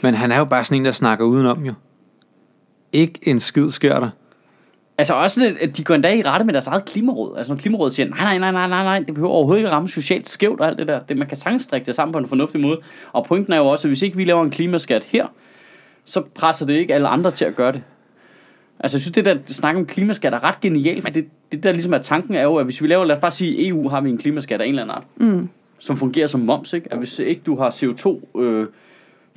Men han er jo bare sådan en, der snakker udenom, jo. Ikke en skid sker der. Altså også, lidt, at de går endda i rette med deres eget klimaråd. Altså når klimarådet siger, nej, nej, nej, nej, nej, nej, det behøver overhovedet ikke at ramme socialt skævt og alt det der. Det, man kan sagtens strikke det sammen på en fornuftig måde. Og pointen er jo også, at hvis ikke vi laver en klimaskat her, så presser det ikke alle andre til at gøre det. Altså jeg synes, det der snak om klimaskat er ret genialt, for det, det der ligesom er tanken er jo, at hvis vi laver, lad os bare sige, EU har vi en klimaskat af en eller anden art, Mm. som fungerer som moms, ikke? At hvis ikke du har CO2 øh,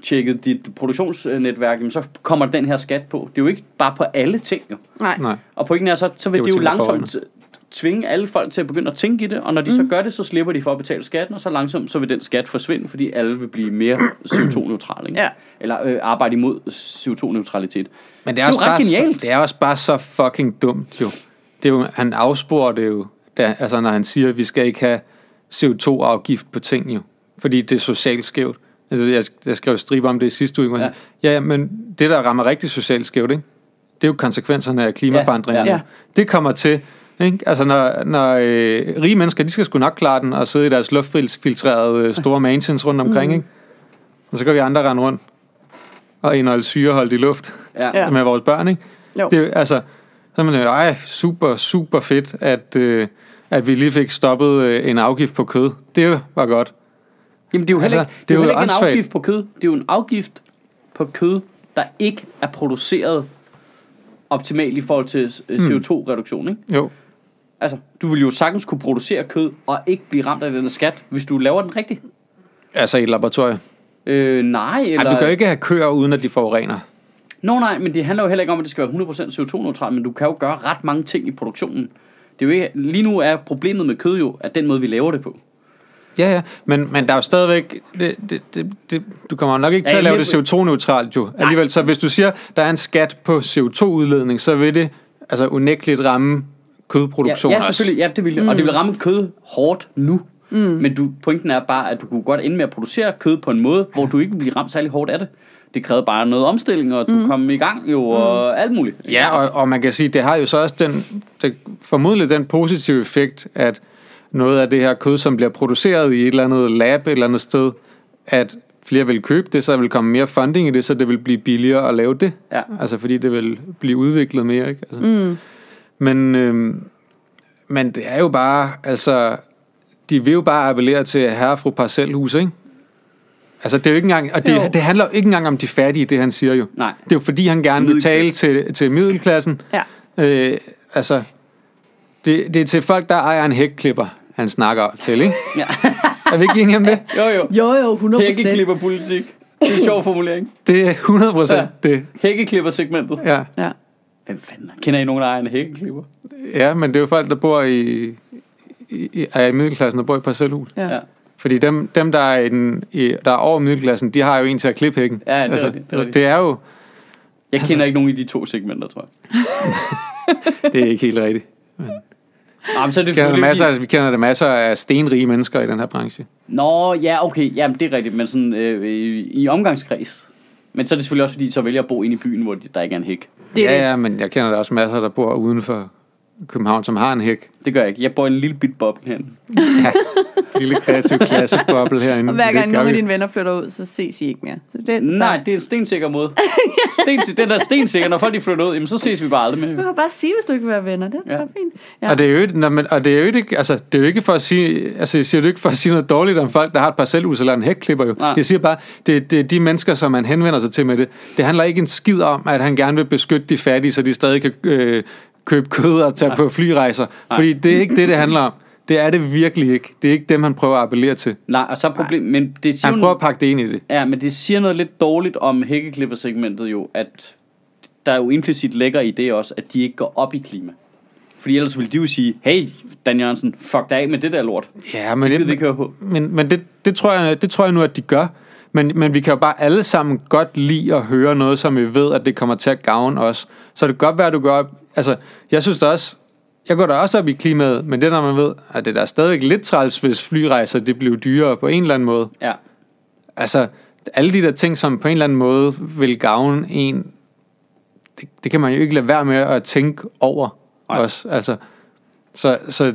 tjekket dit produktionsnetværk, jamen, så kommer den her skat på. Det er jo ikke bare på alle ting, jo. Nej. Nej. Og pointen er så, så vil Det det, jo langsomt tvinge alle folk til at begynde at tænke i det, og når de mm. så gør det, så slipper de for at betale skatten, og så langsomt så vil den skat forsvinde, fordi alle vil blive mere CO2-neutrale. Ikke? Ja. Eller øh, arbejde imod CO2-neutralitet. Men det er, Det er også jo ret bare genialt. Så, det er også bare så fucking dumt, jo. Det er jo han afsporer det jo, da, altså når han siger, at vi skal ikke have CO2-afgift på ting, jo. Fordi det er socialt skævt. Altså, jeg, jeg skrev stribe om det i sidste uge. Ja. Ja, men det, der rammer rigtig socialt skævt, ikke? det er jo konsekvenserne af klimaforandringen. Ja, ja. Det kommer til, ikke? Altså, når, når øh, rige mennesker, de skal sgu nok klare den og sidde i deres luftfiltrerede øh, store mansions rundt omkring, Mm. ikke? Og så kan vi andre rende rundt og indeholde syreholdt i luft Ja. Med vores børn, ikke? Jo. Det altså, så er man ej, super, super fedt, at, øh, at vi lige fik stoppet øh, en afgift på kød. Det var godt. Jamen det er jo heller Altså, ikke, det er jo heller ikke en afgift på kød. Det er jo en afgift på kød, der ikke er produceret optimalt i forhold til øh, Hmm. CO2-reduktion. Ikke? Jo, Altså, du vil jo sagtens kunne producere kød og ikke blive ramt af den skat, hvis du laver den rigtigt. altså i et laboratorium. Øh, nej, eller... Ej, du kan jo ikke have køer, uden at de forurener. Nå nej, men det handler jo heller ikke om, at det skal være 100% CO2-neutralt, men du kan jo gøre ret mange ting i produktionen. Det er jo ikke, lige nu er problemet med kød jo, at den måde, vi laver det på. Ja, ja, men, men der er jo stadigvæk, det, det, det, det, du kommer nok ikke Ja, til at lave det CO2-neutralt jo. Alligevel, så hvis du siger, der er en skat på CO2-udledning, så vil det altså unægteligt ramme Ja, kødproduktion ja også. selvfølgelig, ja, det vil, mm. og det vil ramme kød hårdt nu. Mm. Men du, pointen er bare, at du kunne godt ende med at producere kød på en måde, hvor du ikke vil blive ramt særlig hårdt af det. Det krævede bare noget omstilling, og du mm. kom i gang jo, og alt muligt. Ja, og, og man kan sige, det har jo så også den, det, formodentlig den positive effekt, at noget af det her kød, som bliver produceret i et eller andet lab et eller andet sted, at flere vil købe det, så der vil komme mere funding i det, så det vil blive billigere at lave det. Ja. Altså fordi det vil blive udviklet mere, ikke? Altså. Mm. Men, øhm, men det er jo bare, altså, de vil jo bare appellere til herre og fru parcelhus, ikke? Altså, det er jo ikke engang, og Jo. det, det handler jo ikke engang om de fattige, det han siger jo. Nej. Det er jo fordi, han gerne vil tale til, til middelklassen. Ja. Øh, altså, det, det er til folk, der ejer en hækklipper, han snakker til, ikke? Ja. Er vi ikke enige om det? Jo, jo. Jo, jo, 100 procent. Hækkeklipperpolitik. Det er en sjov formulering. Det er 100 procent Ja. det. Hækkeklippersegmentet. Ja. Ja. Hvem fanden? Kender I nogen, der ejer en hækkeklipper? ja, men det er jo folk, der bor i, i, i, er i middelklassen og bor i parcelhus. Ja. Ja. Fordi dem, dem der, er i den, i, der er over middelklassen, de har jo en til at klippe hækken. Ja, det er altså, rigtigt, det er altså, det er jo Jeg kender ikke nogen i de to segmenter, tror jeg. det er ikke helt rigtigt. Nå, men så er det Vi kender, selvfølgelig masser, vi kender der masser af stenrige mennesker i den her branche. Nå, ja, okay. Jamen, det er rigtigt. Men sådan øh, i, i omgangskreds. Men så er det selvfølgelig også, fordi de så vælger at bo inde i byen, hvor de, der ikke er en hæk. Det er ja, det. ja, men jeg kender der også masser, der bor uden for København, som har en hæk. Det gør jeg ikke. Jeg bor i en lille bit boble herinde. Ja, lille kreativ klasseboble herinde. Og hver gang nogle af dine venner flytter ud, så ses I ikke mere. Så det, Nej, det er en stensikker måde. Sten, den der stensikker, når folk de flytter ud, jamen, så ses vi bare aldrig Du mere. kan bare sige, hvis du ikke vil være venner. Det er Ja. ja. fint. Ja. Og det er jo ikke, når man, og det er jo ikke, altså, det er jo ikke for at sige, altså, jeg siger det ikke for at sige noget dårligt om folk, der har et parcelhus eller en hækklipper jo. Nej. Jeg siger bare, det, det er de mennesker, som man henvender sig til med det. Det handler ikke en skid om, at han gerne vil beskytte de fattige, så de stadig kan øh, købe kød og tage Nej. på flyrejser. Fordi det er ikke det, det handler om. Det er det virkelig ikke. Det er ikke dem, han prøver at appellere til. Nej, og så er problem, men det siger Han prøver at pakke det ind i det. Ja, men det siger noget lidt dårligt om hækkeklippersegmentet jo, at der jo implicit ligger i det også, at de ikke går op i klima. Fordi ellers ville de jo sige, hey, Dan Jørgensen, fuck dig af med det der lort. Ja, men, Det det, ikke høre på. men, men det, det, tror jeg, det tror jeg nu, at de gør. Men, men vi kan jo bare alle sammen godt lide at høre noget, som vi ved, at det kommer til at gavne os. Så det kan godt være, at du går op... Altså, jeg synes da også... Jeg går da også op i klimaet, men det når man ved, at det er da stadigvæk lidt træls, hvis flyrejser det bliver dyrere på en eller anden måde. Ja. Altså, alle de der ting, som på en eller anden måde vil gavne en, det, det kan man jo ikke lade være med at tænke over Nej. også. Altså, så, så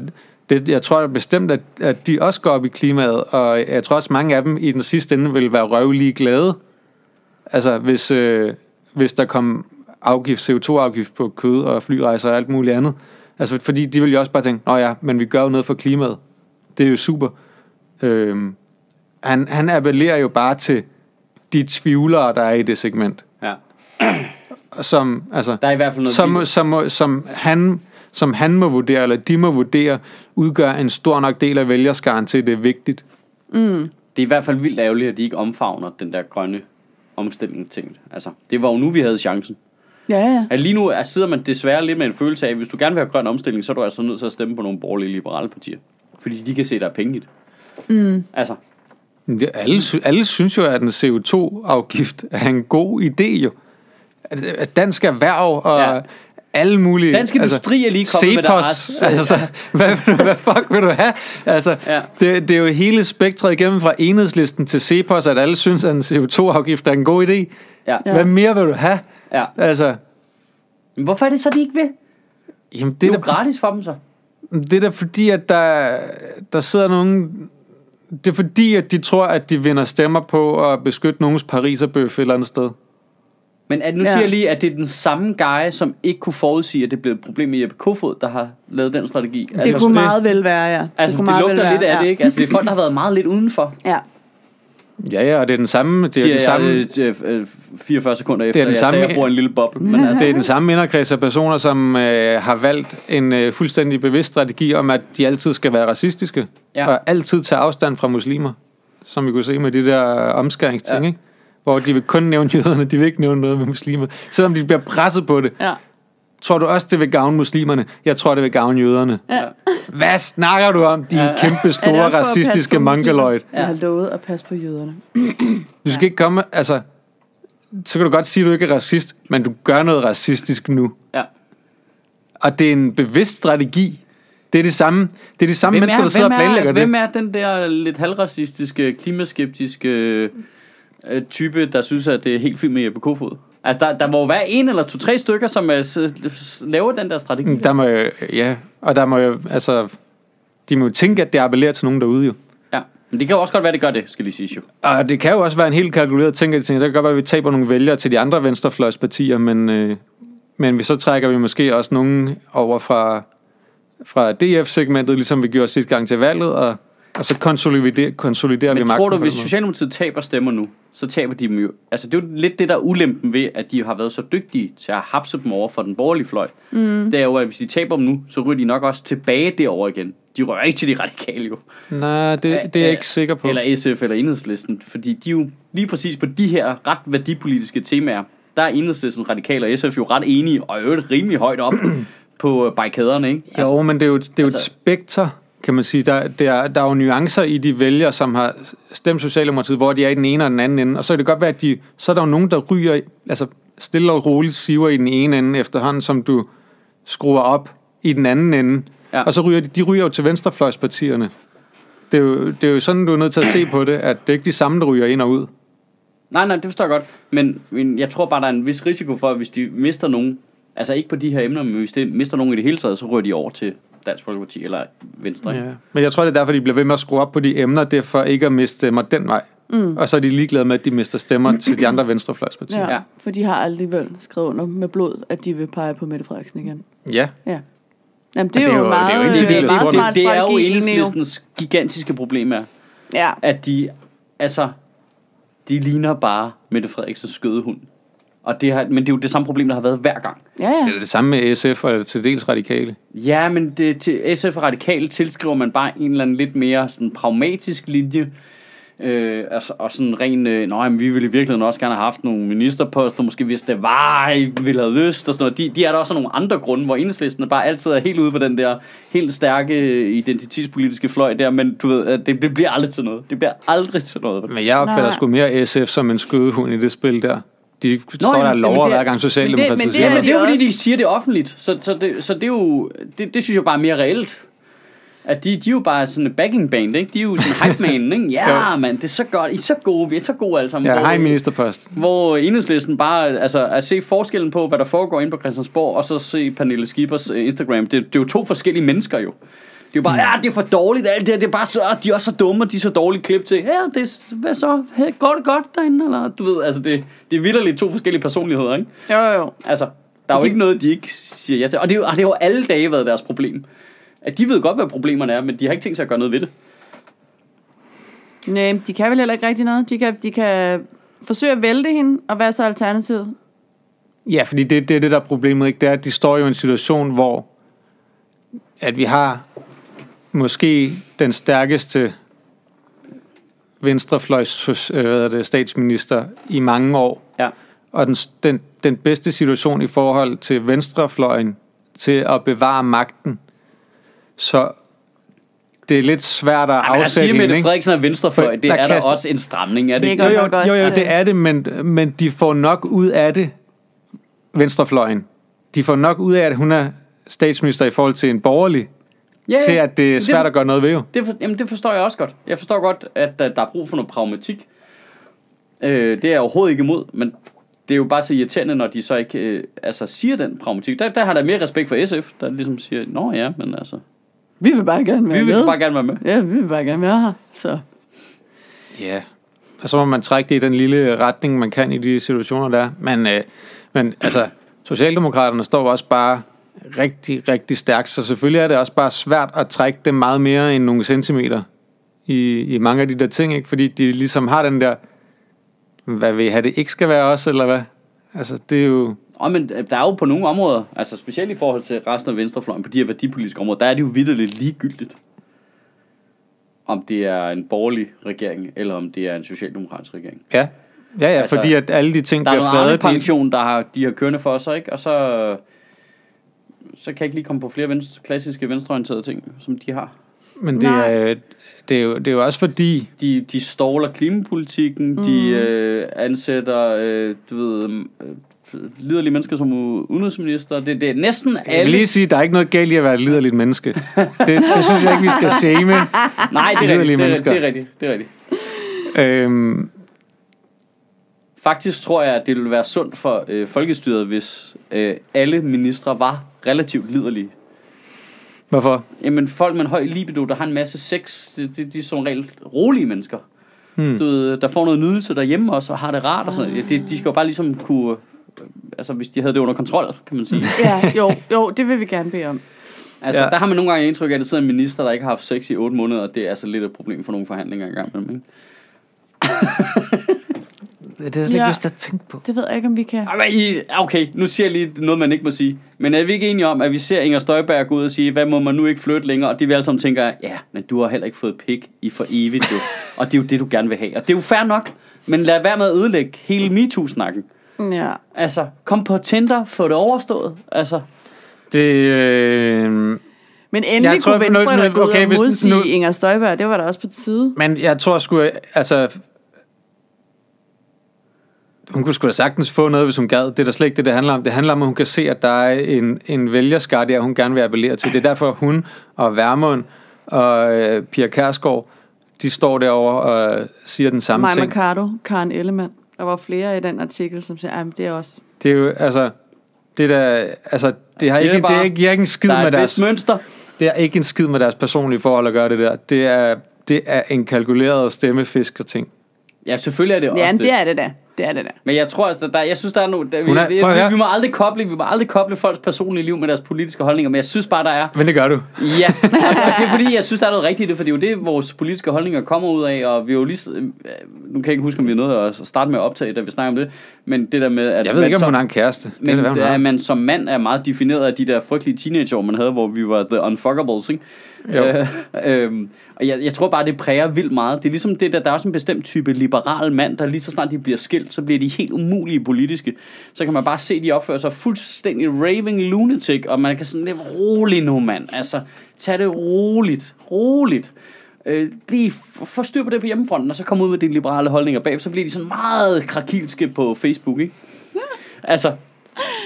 det, jeg tror da bestemt, at, at de også går op i klimaet, og jeg tror også, mange af dem i den sidste ende vil være røvlige glade. Altså, hvis, øh, hvis der kom afgift, CO2-afgift på kød og flyrejser og alt muligt andet. Altså, fordi de vil jo også bare tænke, nå ja, men vi gør jo noget for klimaet. Det er jo super. Øhm, han, han appellerer jo bare til de tvivlere, der er i det segment. ja. Som, altså, Der er i hvert fald noget som, som, som, som, han, som han må vurdere, eller de må vurdere, udgør en stor nok del af vælgerskaren til, at det er vigtigt. Mm. Det er i hvert fald vildt ærgerligt, at de ikke omfavner den der grønne omstilling ting. Altså, det var jo nu, vi havde chancen. Ja, ja. At lige nu er, sidder man desværre lidt med en følelse af, at hvis du gerne vil have grøn omstilling, så er du altså nødt til at stemme på nogle borgerlige liberale partier. Fordi de kan se, at der er penge i det. Mm. Altså, Det, alle, alle synes jo, at en CO2-afgift er en god idé jo. Dansk erhverv og Ja. alle mulige... Dansk Industri er lige kommet med deres- Cepos, altså, hvad, du- hvad fuck vil du have? Altså, Ja. det, det er jo hele spektret igennem fra enhedslisten til Cepos, at alle synes, at en CO2-afgift er en god idé. Ja. Hvad mere vil du have? Ja. Altså, Men hvorfor er det så, de ikke vil? jamen, Det det, er jo gratis for dem så. det er da fordi, at der, der sidder nogen... Det er fordi, at de tror, at de vinder stemmer på at beskytte nogens pariserbøf et eller andet sted. Men at nu Ja. siger jeg lige, at det er den samme guy, som ikke kunne forudsige, at det blev et problem med Jeppe Kofod, der har lavet den strategi. Det kunne det- meget vel være, ja. Altså, kunne det, meget lugter vel lidt være, af det, ikke? Altså, det er folk, der har været meget lidt udenfor. Ja. Ja, ja, og det er den samme... Det er den samme, jeg øh, øh, 44 sekunder efter, den jeg samme- sagde, at jeg i en lille boble. Men altså, det er den samme inderkreds af personer, som øh, har valgt en øh, fuldstændig bevidst strategi om, at de altid skal være racistiske. Ja. Og altid tage afstand fra muslimer. Som vi kunne se med de der omskæringsting, Ja. ja. ikke? Hvor de vil kun nævne jøderne, de vil ikke nævne noget med muslimer. Selvom de bliver presset på det. Ja. Tror du også, det vil gavne muslimerne? Jeg tror, det vil gavne jøderne. Ja. Hvad snakker du om, din Ja. ja. kæmpe Er det store racistiske mongoloid? Jeg har lovet at passe på jøderne. Du skal ikke komme, altså... Så kan du godt sige, at du ikke er racist, men du gør noget racistisk nu. ja. Og det er en bevidst strategi. Det er det samme, det er de samme mennesker, der sidder og planlægger hvem det. er den der lidt halvracistiske, klimaskeptiske øh, type, der synes, at det er helt fint med Jeppe Kofod. Altså, der, der må jo være en eller to-tre stykker, som uh, laver den der strategi. Der må jo, ja, og der må jo, altså, de må jo tænke, at det appellerer til nogen derude jo. Ja, men det kan jo også godt være, det gør det, skal lige sige jo. Og det kan jo også være en helt kalkuleret ting, at de tænker, det kan godt være, at vi taber nogle vælgere til de andre venstrefløjspartier, men, øh, men vi så trækker vi måske også nogen over fra, fra DF-segmentet, ligesom vi gjorde sidste gang til valget, og, og så konsoliderer, konsoliderer vi Men magten. tror du, hvis. Socialdemokratiet taber stemmer nu, så taber de dem jo... Altså, det er jo lidt det, der er ulempen ved, at de har været så dygtige til at hapse dem over for den borgerlige fløj. Mm. Det er jo, at hvis de taber dem nu, så ryger de nok også tilbage derover igen. De rører ikke til de radikale jo. Nej, det, det er jeg ikke sikker på. Eller SF eller Enhedslisten. Fordi de jo lige præcis på de her ret værdipolitiske temaer, der er Enhedslisten, Radikale og SF jo ret enige, og øvrigt rimelig højt op på barrikaderne, ikke? Jo, altså, men det er jo, det er jo altså- et spekter, kan man sige. Der, der, der er jo nuancer i de vælgere, som har stemt Socialdemokratiet, hvor de er i den ene og den anden ende. Og så kan det godt være, at de, så er der jo nogen, der ryger, altså stille og roligt siver i den ene ende, efterhånden som du skruer op i den anden ende. Ja. Og så ryger de, de ryger jo til venstrefløjspartierne. Det er, jo, det er jo sådan, du er nødt til at se på det, at det er ikke de samme, der ryger ind og ud. Nej, nej, det forstår jeg godt. Men, men jeg tror bare, der er en vis risiko for, at hvis de mister nogen, altså ikke på de her emner, men hvis de mister nogen i det hele taget, så ryger de over til Dansk Folkeparti eller Venstre. Ja. Men jeg tror, det er derfor, de bliver ved med at skrue op på de emner, det er for ikke at miste stemmer den vej. Mm. Og så er de ligeglade med, at de mister stemmer til de andre venstrefløjspartier. Ja, Ja. for de har alligevel skrevet under med blod, at de vil pege på Mette Frederiksen igen. Ja. Ja. Jamen, det er, det er jo jo- meget, det er jo det er meget smart det, det er jo enhedslistens gigantiske problem er, Ja, at de, altså, de ligner bare Mette Frederiksens skødehund. Og det har, men det er jo det samme problem, der har været hver gang. ja, ja. Det er det samme med SF og til dels radikale. Ja, men det, til SF og Radikale tilskriver man bare en eller anden lidt mere sådan pragmatisk linje. Øh, altså, og sådan ren, øh, nej, men vi ville i virkeligheden også gerne have haft nogle ministerposter, måske hvis det var, I ville have lyst og sådan noget. De, de er der også nogle andre grunde, hvor enhedslisten bare altid er helt ude på den der helt stærke identitetspolitiske fløj der, men du ved, det, det bliver aldrig til noget. Det bliver aldrig til noget. Men jeg opfatter sgu mere SF som en skødehund i det spil der. De står jamen, der og lover det er- hver gang Socialdemokratiet men det- men det siger er men det er jo fordi, de siger det offentligt, så, så, det, så det er jo, det, det synes jeg bare er mere reelt. At de, de er jo bare sådan en backing band, ikke? De er jo sådan hype man, ikke? Ja, Jo. mand, det er så godt. I er så gode, vi er så gode alle sammen. Ja, en ministerpost. hvor enhedslisten bare, altså at se forskellen på, hvad der foregår inde på Christiansborg, og så se Pernille Skibers øh, Instagram, det, det er jo to forskellige mennesker jo. Det er jo bare, ja, det er for dårligt, alt det her, det er bare så, de er også så dumme, og de er så dårlige klip til, ja, det er, hvad så, hey, går det godt derinde, eller du ved, altså det, det er vidderligt to forskellige personligheder, ikke? Jo, jo, jo. Altså, der er jo De- ikke noget, de ikke siger ja til. Og det, er jo, og det har jo alle dage været deres problem. At de ved godt, hvad problemerne er, men de har ikke tænkt sig at gøre noget ved det. Nej, de kan vel heller ikke rigtig noget. De kan, de kan forsøge at vælte hende, og hvad er så alternativet? Ja, fordi det, det er det, der er problemet. Ikke? Det er, at de står jo i en situation, hvor at vi har måske den stærkeste venstrefløjs øh, hvad hedder det, statsminister i mange år. Ja. Og den, den, den bedste situation i forhold til venstrefløjen til at bevare magten. Så det er lidt svært at afsætte sige, hende, Mette ikke? Frederiksen er venstrefløj, det der er der kaster- også en stramning, er det, Det ikke? Jo, jo, jo, jo, det er det, men, men de får nok ud af det, venstrefløjen. De får nok ud af, at hun er statsminister i forhold til en borgerlig, Ja, til at det er svært det, at gøre noget ved jo. det, for, jamen, det forstår jeg også godt. Jeg forstår godt, at der er brug for noget pragmatik. Øh, det er jeg overhovedet ikke imod, men det er jo bare så irriterende, når de så ikke øh, altså, siger den pragmatik. Der, der har der mere respekt for SF, der ligesom siger, nå ja, men altså, Vi vil bare gerne være vi vil med. bare gerne være med. Ja, vi vil bare gerne være her. Så Ja. Og så må man trække det i den lille retning, man kan i de situationer der. Men, øh, men altså, Socialdemokraterne står også bare rigtig, rigtig stærkt, så selvfølgelig er det også bare svært at trække dem meget mere end nogle centimeter i, i mange af de der ting, ikke? fordi de ligesom har den der, hvad vil have det ikke skal være os, eller hvad? Altså, det er jo... Og men øh, der er jo på nogle områder, altså specielt i forhold til resten af venstrefløjen, på de her værdipolitiske områder, der er det jo vidderligt ligegyldigt. Om det er en borgerlig regering, eller om det er en socialdemokratisk regering. Ja, ja, ja Altså, fordi at alle de ting Der er bliver noget andet fredet. de- pension, der har, de har kørende for sig, ikke? Og så, så kan jeg ikke lige komme på flere venstre, klassiske venstreorienterede ting, som de har. Men det Nej. er, det, er jo, det er jo også fordi, De, de ståler klimapolitikken, mm. de øh, ansætter, øh, du ved, øh, liderlige mennesker som udenrigsminister. Det, det er næsten jeg vil alle... lige sige, at der er ikke noget galt i at være et liderligt menneske. Det, det synes jeg ikke, vi skal shame. Nej, det er liderlige rigtigt, det er, mennesker. det er rigtigt, det er rigtigt. Øhm, Faktisk tror jeg, at det ville være sundt for øh, folkestyret, hvis øh, alle ministre var relativt liderlige. Hvorfor? Jamen, folk med en høj libido, der har en masse sex, de, de, de er som regel rolige mennesker. Hmm. Du ved, der får noget nydelse derhjemme også, og har det rart og sådan noget. De, de skal jo bare ligesom kunne... øh, Altså, hvis de havde det under kontrol, kan man sige. Ja, jo, jo, det vil vi gerne bede om. Altså, Ja. ja. der har man nogle gange indtryk af, at der sidder en minister, der ikke har haft sex i 8 måneder, og det er altså lidt et problem for nogle forhandlinger engang imellem, ikke? Det er slet ikke lyst til at tænke på. Det ved jeg ikke, om vi kan. Okay, nu siger jeg lige noget, man ikke må sige. Men er vi ikke enige om, at vi ser Inger Støjberg gå ud og sige, hvad må man nu ikke flytte længere? Og de vil alle sammen tænker, ja, men du har heller ikke fået pik i for evigt, du. og det er jo det, du gerne vil have. Og det er jo fair nok. Men lad være med at ødelægge hele MeToo-snakken. Ja. Altså, kom på Tinder, få det overstået. Altså, Det, øh, Men endelig Jeg tror, kunne Venstre nu- nu, nu- da gå ud okay, og hvis- modsige nu- Inger Støjberg. Det var da også på tide. men jeg tror sgu, altså... Hun kunne sgu da sagtens få noget, hvis hun gad. Det er da slet ikke det, det handler om. Det handler om, at hun kan se, at der er en, en vælgerskar der, hun gerne vil appellere til. Det er derfor, hun og Værmund og øh, Pia Kærsgaard, de står derovre og siger den samme Maja ting. Mercado, Karen Ellemann. Der var flere i den artikel, som siger, at det er også... Det er jo, altså... Det der, altså, det har ikke, det bare. det er ikke, jeg har ikke en skid der er med deres, mønster. det er ikke en skid med deres personlige forhold at gøre det der. Det er, det er en kalkuleret stemmefisk og ting. Ja, selvfølgelig er det også Ja, det. det er det da. Det er det da. Men jeg tror altså, der, jeg synes, der er nogle... Der, vi, er- vi, vi, vi, må aldrig koble, vi må aldrig koble folks personlige liv med deres politiske holdninger, men jeg synes bare, der er... Men det gør du. Ja, og, og det er fordi, jeg synes, der er noget rigtigt i det, for det er jo det, vores politiske holdninger kommer ud af, og vi er jo lige... øh, Nu kan jeg ikke huske, om vi er nødt at starte med at optage, da vi snakker om det, men det der med, at Jeg ved ikke, om hun har en kæreste. Det men det, det er, man som mand er meget defineret af de der frygtelige teenageår, man havde, hvor vi var the unfuckables, ikke? Jo. Øh, øhm, og jeg, jeg tror bare, det præger vildt meget. Det er ligesom det der, der er også en bestemt type liberal mand, der lige så snart de bliver skilt, så bliver de helt umulige politiske. Så kan man bare se, de opfører sig fuldstændig raving lunatic, og man kan sådan lidt rolig nu, mand. Altså, tag det roligt. Roligt. Øh, lige få styr på det på hjemmefronten, og så komme ud med de liberale holdninger bag, så bliver de sådan meget krakilske på Facebook, ikke? Altså,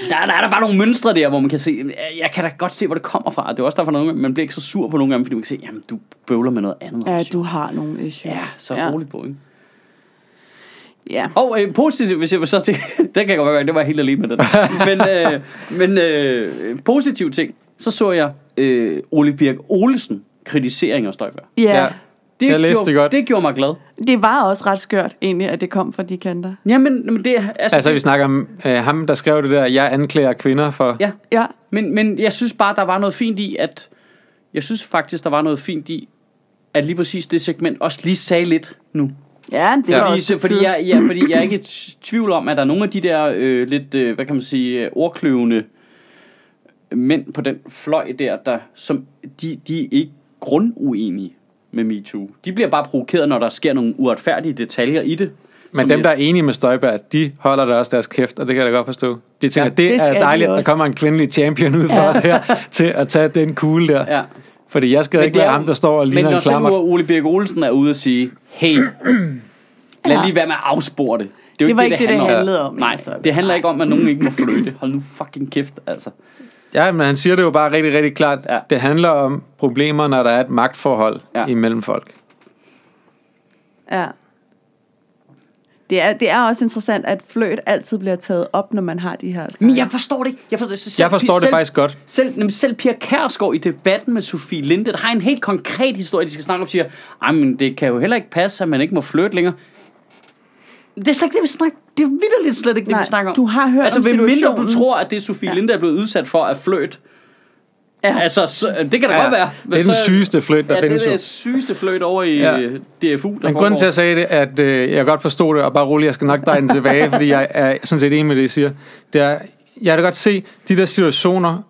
der, der er der bare nogle mønstre der, hvor man kan se, jeg kan da godt se, hvor det kommer fra. Det er også derfor, at man bliver ikke så sur på nogle gange, fordi man kan se, jamen, du bøvler med noget andet. Ja, du har nogle issues. Ja, så ja. roligt på, ikke? Ja. Og øh, positivt, hvis jeg så til, den kan jeg godt være, det var helt alene med den. men øh, men øh, positiv ting, så så jeg øh, Ole Birk Olesen kritisere Inger Støjberg. Ja. Ja. Det, Jeg læste gjorde, det godt. det gjorde mig glad. Det var også ret skørt, egentlig, at det kom fra de kanter. Jamen, men det er... Altså, Altså, det, vi snakker om øh, ham, der skrev det der, jeg anklager kvinder for... Ja, Ja. Men, men jeg synes bare, der var noget fint i, at... Jeg synes faktisk, der var noget fint i, at lige præcis det segment også lige sagde lidt nu. Ja, det var Fordi, også så, fordi, jeg, ja, fordi jeg er ikke i tvivl om, at der er nogle af de der øh, lidt, øh, hvad kan man sige, ordkløvende mænd på den fløj der, der som de, de er ikke grunduenige med MeToo. De bliver bare provokeret, når der sker nogle uretfærdige detaljer i det. Men dem, jeg- der er enige med Støjberg, de holder da også deres kæft, og det kan jeg da godt forstå. De tænker, Ja, ja, det, det er de dejligt, at der kommer en kvindelig champion ud for Ja. os her, til at tage den kugle der. Ja. Fordi jeg skal Men ikke er være ham, der står og Men ligner når en selv klammer. Ole Birk Olsen er ude og sige, hey, lad lige være med at afspore det. Det, er jo Det var ikke ikke det, det handler handlede om, Nej, Inger Støjberg. det handler ikke om, at nogen ikke må flytte. Hold nu fucking kæft, altså. Ja, men han siger det jo bare rigtig, rigtig klart. Ja. Det handler om problemer, når der er et magtforhold ja. imellem folk. Ja. Det er, det er også interessant, at fløjt altid bliver taget op, når man har de her Men jeg forstår det ikke. Jeg forstår, selv, Jeg forstår det selv, faktisk godt. Selv, jamen, selv Pia Kærsgaard i debatten med Sofie Linde, der har en helt konkret historie, de skal snakke om, siger, Ej, men det kan jo heller ikke passe, at man ikke må flytte længere. Det er slet ikke det, vi snakker Det er vidderligt slet ikke det, Nej, vi snakker om. du har hørt altså, om ved mindre du tror, at det Sofie Ja. Linde er blevet udsat for at fløjt. Ja. Altså, så, det kan da Ja, godt være. det er den sygeste fløjt, der ja, findes det er det sygeste fløjt over i Ja. ja. DFU, der Men grunden til, at jeg sagde det, at øh, jeg godt forstod det, og bare roligt, jeg skal nok dreje den tilbage, fordi jeg er sådan set enig med det, I siger. Det er, jeg kan godt se de der situationer,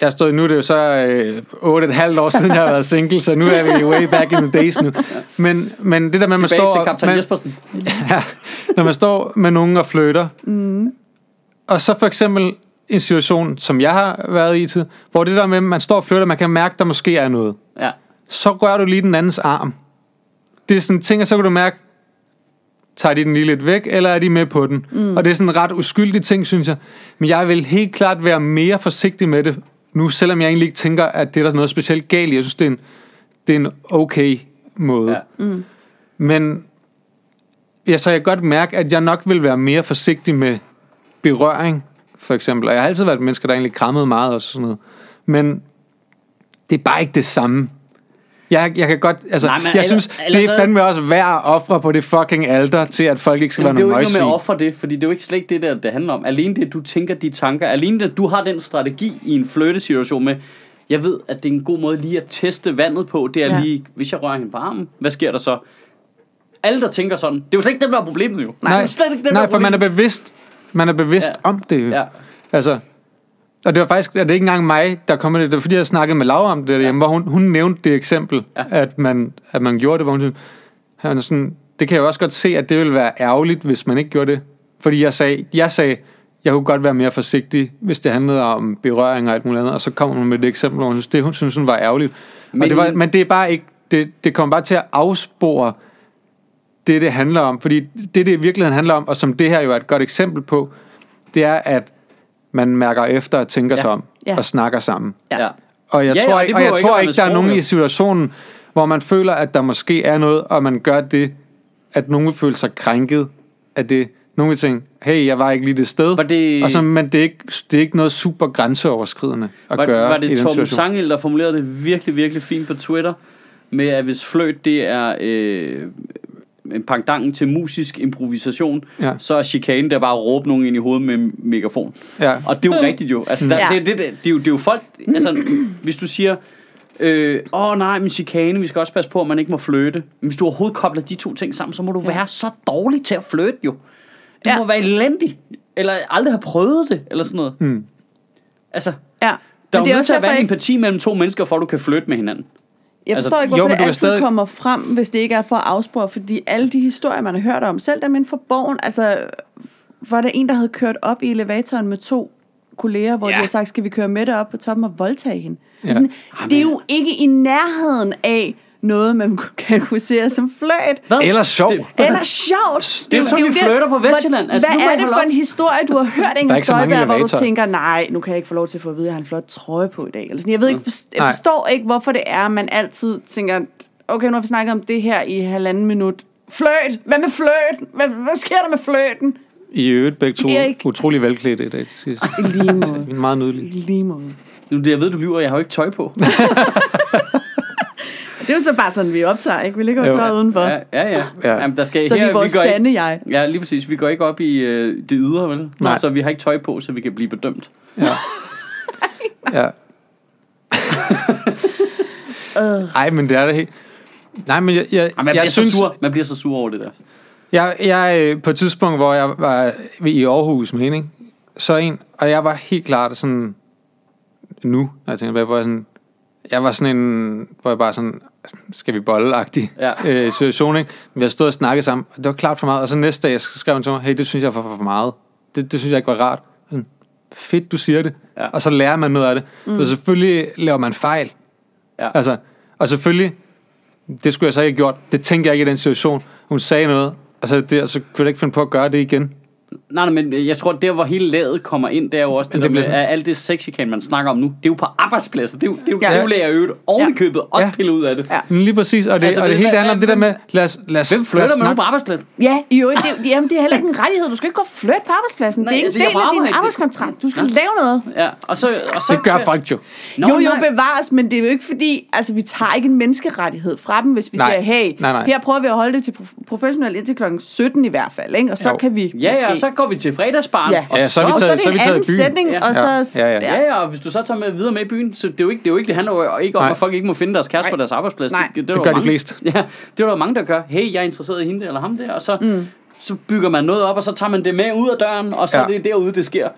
jeg har stået nu, det er jo så øh, 8,5 år siden, jeg har været single, så nu er vi way back in the days nu. Men, men det der med, at man Tilbage står, til man, Jespersen. ja, når man står med nogen og flytter, mm. og så for eksempel en situation, som jeg har været i til, hvor det der med, at man står og flytter, man kan mærke, der måske er noget Ja. så rører du lige den andens arm. Det er sådan en ting, og så kan du mærke, tager de den lige lidt væk, eller er de med på den? Mm. Og det er sådan en ret uskyldig ting, synes jeg. Men jeg vil helt klart være mere forsigtig med det nu, selvom jeg egentlig ikke tænker, at det er der noget specielt galt i. Jeg synes, det er en, det er en okay måde. Ja. Men ja, så jeg kan godt mærke, at jeg nok vil være mere forsigtig med berøring, for eksempel. Og jeg har altid været et menneske, der egentlig krammede meget og sådan noget. Men det er bare ikke det samme. Jeg, jeg kan godt, altså, Nej, men jeg synes, det er fandme også værd at ofre på det fucking alter, til at folk ikke skal være det er jo nogle ikke noget med at ofre det, fordi det er jo ikke slet ikke det, der det handler om. Alene det, du tænker de tanker, alene det, du har den strategi i en flirtesituation med, jeg ved, at det er en god måde lige at teste vandet på, det er Ja. lige, hvis jeg rører hende på armen, hvad sker der så? Alle, der tænker sådan, det er jo slet ikke dem, der er problemet jo. det er Nej, jo slet ikke dem, der nej for man er problemet. bevidst, man er bevidst Ja. om det. Ja. Altså, og det var faktisk, det er ikke engang mig, der kom med det, det var fordi, jeg snakkede med Laura om det derhjemme, hvor hun, hun nævnte det eksempel, Ja. ja. at, man, at man gjorde det, hvor hun synes, han sådan, det kan jeg også godt se, at det ville være ærgerligt, hvis man ikke gjorde det. Fordi jeg sagde, jeg sagde, jeg kunne godt være mere forsigtig, hvis det handlede om berøring og alt muligt andet, og så kom hun med det eksempel, hvor hun synes, det hun synes, hun var ærgerligt. Men, Men- og det, var, men det er bare ikke, det, det kommer bare til at afspore det, det handler om. Fordi det, det i virkeligheden handler om, og som det her jo er et godt eksempel på, det er, at man mærker efter og tænker Ja. sig om, Ja. og snakker sammen. Ja. Ja. Og jeg Ja, tror ja, ikke, og jeg tror ikke, der er nogen i situationen, hvor man føler, at der måske er noget, og man gør det, at nogen vil føle sig krænket af det. Nogen vil tænke, hey, jeg var ikke lige det sted. Var det- Og så, men det er, ikke, det er ikke noget super grænseoverskridende at Var, gøre var det Torben situation. Sangel, der formulerede det virkelig, virkelig fint på Twitter, med at hvis fløjt det er øh, pangdangen til musisk improvisation, Ja. så er chikane der bare at råbe nogen ind i hovedet med en megafon. Ja. Og det er jo rigtigt jo. Altså, der, Ja. det, det, det, det, er jo, det er jo folk, altså, hvis du siger, øh, åh nej, men chikane, vi skal også passe på, at man ikke må flytte. Men hvis du overhovedet kobler de to ting sammen, så må du være så dårlig til at flytte jo. Du Ja. må være elendig, eller aldrig have prøvet det, eller sådan noget. Mm. Altså, Ja. der er Men jo det er nødt også til at være en empati mellem to mennesker, for at du kan flytte med hinanden. Jeg altså- forstår ikke, Jo, hvorfor men det altid stadig- kommer frem, hvis det ikke er for at afspore, fordi alle de historier, man har hørt om, selv dem inden for borgen, altså, var der en, der havde kørt op i elevatoren med to kolleger, hvor ja. De har sagt, skal vi køre med op på toppen og voldtage hende? Ja. Ja. Sådan, det er jo ikke i nærheden af noget, man kunne kategorisere som fløjt. Hvad? Eller sjov. Eller sjovt. Det er jo sådan, vi flirter på Vestjylland. Hvad, Altså, nu hvad er det for op. en historie, du har hørt, Inger er Støjberg, hvor du tænker, nej, nu kan jeg ikke få lov til at få at vide, at jeg har en flot trøje på i dag. Eller sådan. Jeg ved ikke, jeg Nej. forstår ikke, hvorfor det er, man altid tænker, okay, nu har vi snakket om det her i halvanden minut. Fløjt! Hvad med fløjt? Hvad, hvad sker der med fløjten? I øvrigt begge to Erik. utrolig velklædte i dag. det skal jeg sige. I lige måde. Meget nydelige. I lige måde. Nu, det, jeg ved, du lyver, jeg har jo ikke tøj på. Det er jo så bare sådan, vi optager, ikke? Vi ligger jo tøjet udenfor. Ja, ja. ja. Ja. Jamen, der skal, Så vi her, er vores går sande ikke, jeg. Ja, lige præcis. Vi går ikke op i øh, det ydre, vel? Nej. Så vi har ikke tøj på, så vi kan blive bedømt. Ja. ja. Øh. Ej, men det er det helt... Nej, men jeg, jeg, Ej, man, jeg bliver synes... så sur. man bliver så sur over det der. Jeg, jeg, øh, på et tidspunkt, hvor jeg var i Aarhus med hende, ikke? så en, og jeg var helt klart sådan, nu, når jeg tænker tilbage, hvor jeg sådan, jeg var sådan en, hvor jeg bare sådan, skal vi bolle-agtig Ja. øh, situation, ikke? Vi har stået og snakket sammen, det var klart for meget, og så næste dag, skrev hun til mig, hey, det synes jeg var for, for meget. Det, det synes jeg ikke var rart. Sådan, fedt, du siger det. Ja. Og så lærer man noget af det. Mm. Så selvfølgelig laver man fejl. Ja. Altså, og selvfølgelig, det skulle jeg så ikke have gjort. Det tænkte jeg ikke i den situation. Hun sagde noget, og så, det, og så kunne jeg ikke finde på at gøre det igen. Nej, nej, men jeg tror, der hvor hele laget kommer ind, det er jo også det, Men det det der bliver med, sådan- at alt det sexchikane, man snakker om nu, det er jo på arbejdspladser. Det er jo, det er jo Ja. ja. øvrigt oven i købet, også Ja. pillet ud af det. Ja. Men lige præcis, og det, Altså, og det hele handler om det der med, lad os, lad os, Hvem flytter man på arbejdspladsen? Ja, i øvrigt, det, jamen, det er heller ikke en rettighed. Du skal ikke gå og flytte på arbejdspladsen. Nej, det er ikke altså, en del af din arbejdskontrakt. Du skal Ja. lave noget. Ja, og så... Og så Det gør folk jo. Nå, jo, jo, bevares, men det er jo ikke fordi, altså vi tager ikke en menneskerettighed fra dem, hvis vi Nej. siger, hey, Nej, nej. her prøver vi at holde det til prof- professionelt indtil klokken 17 i hvert fald, ikke? og så Jo. kan vi Ja, ja. Så går vi til fredagsbarn. Ja. og Ja, så er vi og så er det så er vi en anden sætning, Ja. og så... Ja, ja. Ja, ja, og hvis du så tager med videre med i byen, så det er jo ikke, det er jo ikke, det handler jo ikke om, Nej. at folk ikke må finde deres kæreste Nej. på deres arbejdsplads. Nej. det, Det er gør der de mange, fleste. Ja, det er der jo mange, der gør. Hey, jeg er interesseret i hende eller ham der, og så, mm. så bygger man noget op, og så tager man det med ud af døren, og så Ja. ja. er det derude, det sker.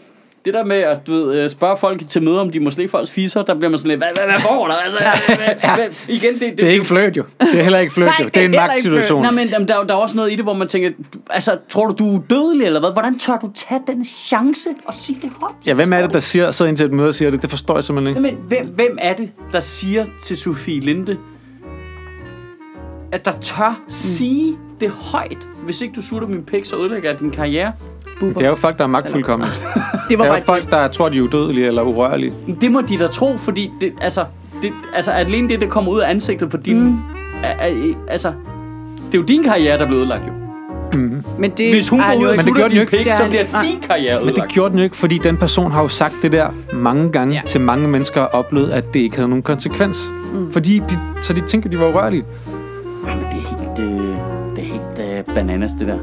Det der med at du ved, øh, spørge folk til møder, om de må slikke folks fisser, der bliver man sådan lidt, hvad, hvad, hvad foregår der? Altså, hvad, hvad, hvad, igen, det, det, Det er ikke fløjt jo. Det er heller ikke fløjt Nej, jo. det Det er en magtsituation. Nej, men jamen, der, der er også noget i det, hvor man tænker, altså, tror du, du er udødelig, eller hvad? Hvordan tør du tage den chance og sige det højt? Ja, hvem er det, der siger, sidder ind til et møde og siger det? Det forstår jeg simpelthen ikke. Jamen, hvem, hvem er det, der siger til Sofie Linde, at der tør mm. sige det højt? Hvis ikke du sutter min pik, så ødelægger jeg din karriere. Det er jo folk, der er magtfuldkommende. Det Det var er bare jo folk, der tror, de er udødelige eller urørlige. Det må de da tro, fordi det, altså, det, altså alene det, der kommer ud af ansigtet på din... Mm. Er, er, altså, det er jo din karriere, der er blevet ødelagt jo. Mm. Men det Hvis hun er går ud jo og ikke- det slutter gjorde den din jo ikke. pik, Det så er- bliver nej. din karriere Men det ødelagt. gjorde den jo ikke, fordi den person har jo sagt det der mange gange Ja. ja. til mange mennesker og oplevet, at det ikke havde nogen konsekvens. Mm. Fordi de, så de tænker, de var urørlige. Jamen, det er helt, øh, det er helt øh, bananas, det der.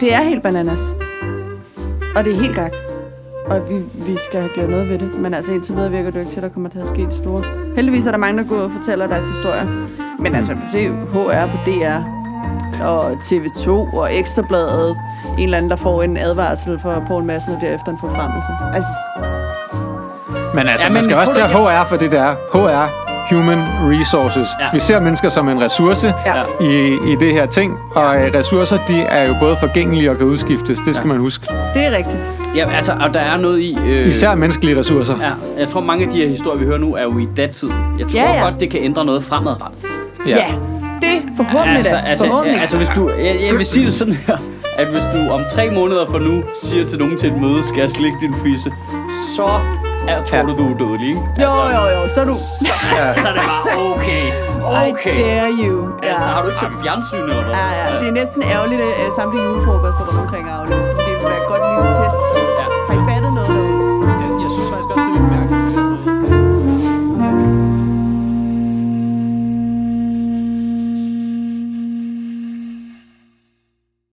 Det er helt bananas. Og det er helt gak. Og vi, vi skal have gjort noget ved det. Men altså indtil videre virker det jo ikke til, at der kommer til at ske det store. Heldigvis er der mange, der går ud og fortæller deres historier. Men altså, se HR på DR og TV2 og Ekstrabladet. En eller anden, der får en advarsel for Poul Madsen og derefter en forfremmelse. Altså, Men altså, Ja, ja, men man skal også tage HR for det der. HR, Human Resources. Ja. Ja. Vi ser mennesker som en ressource Ja. i, i det her ting. Og øh, ressourcer, de er jo både forgængelige og kan udskiftes. Det skal Ja. man huske. det er rigtigt. Ja, altså, og der er noget i... Øh, Især menneskelige ressourcer. Ja, jeg tror, mange af de her historier, vi hører nu, er jo i datid. Jeg tror Ja, ja. godt, det kan ændre noget fremadrettet. Ja. ja. Det forhåbentlig altså, da. altså, forhåbentlig. altså, hvis du... Jeg, jeg vil sige det sådan her, at hvis du om tre måneder fra nu siger til nogen til et møde, skal jeg slikke din fisse, så Ja, tror du, du er dødelig, ikke? Jo, altså, jo, jo, så er du... Så, ja. så er det bare, okay, okay. I dare you. Ja. Altså, har du ikke tændt fjernsynet eller noget? Ja, ja, det er næsten ærgerligt, at samtlige julefrokoster rundt omkring er aflyst. Det vil være godt lille test.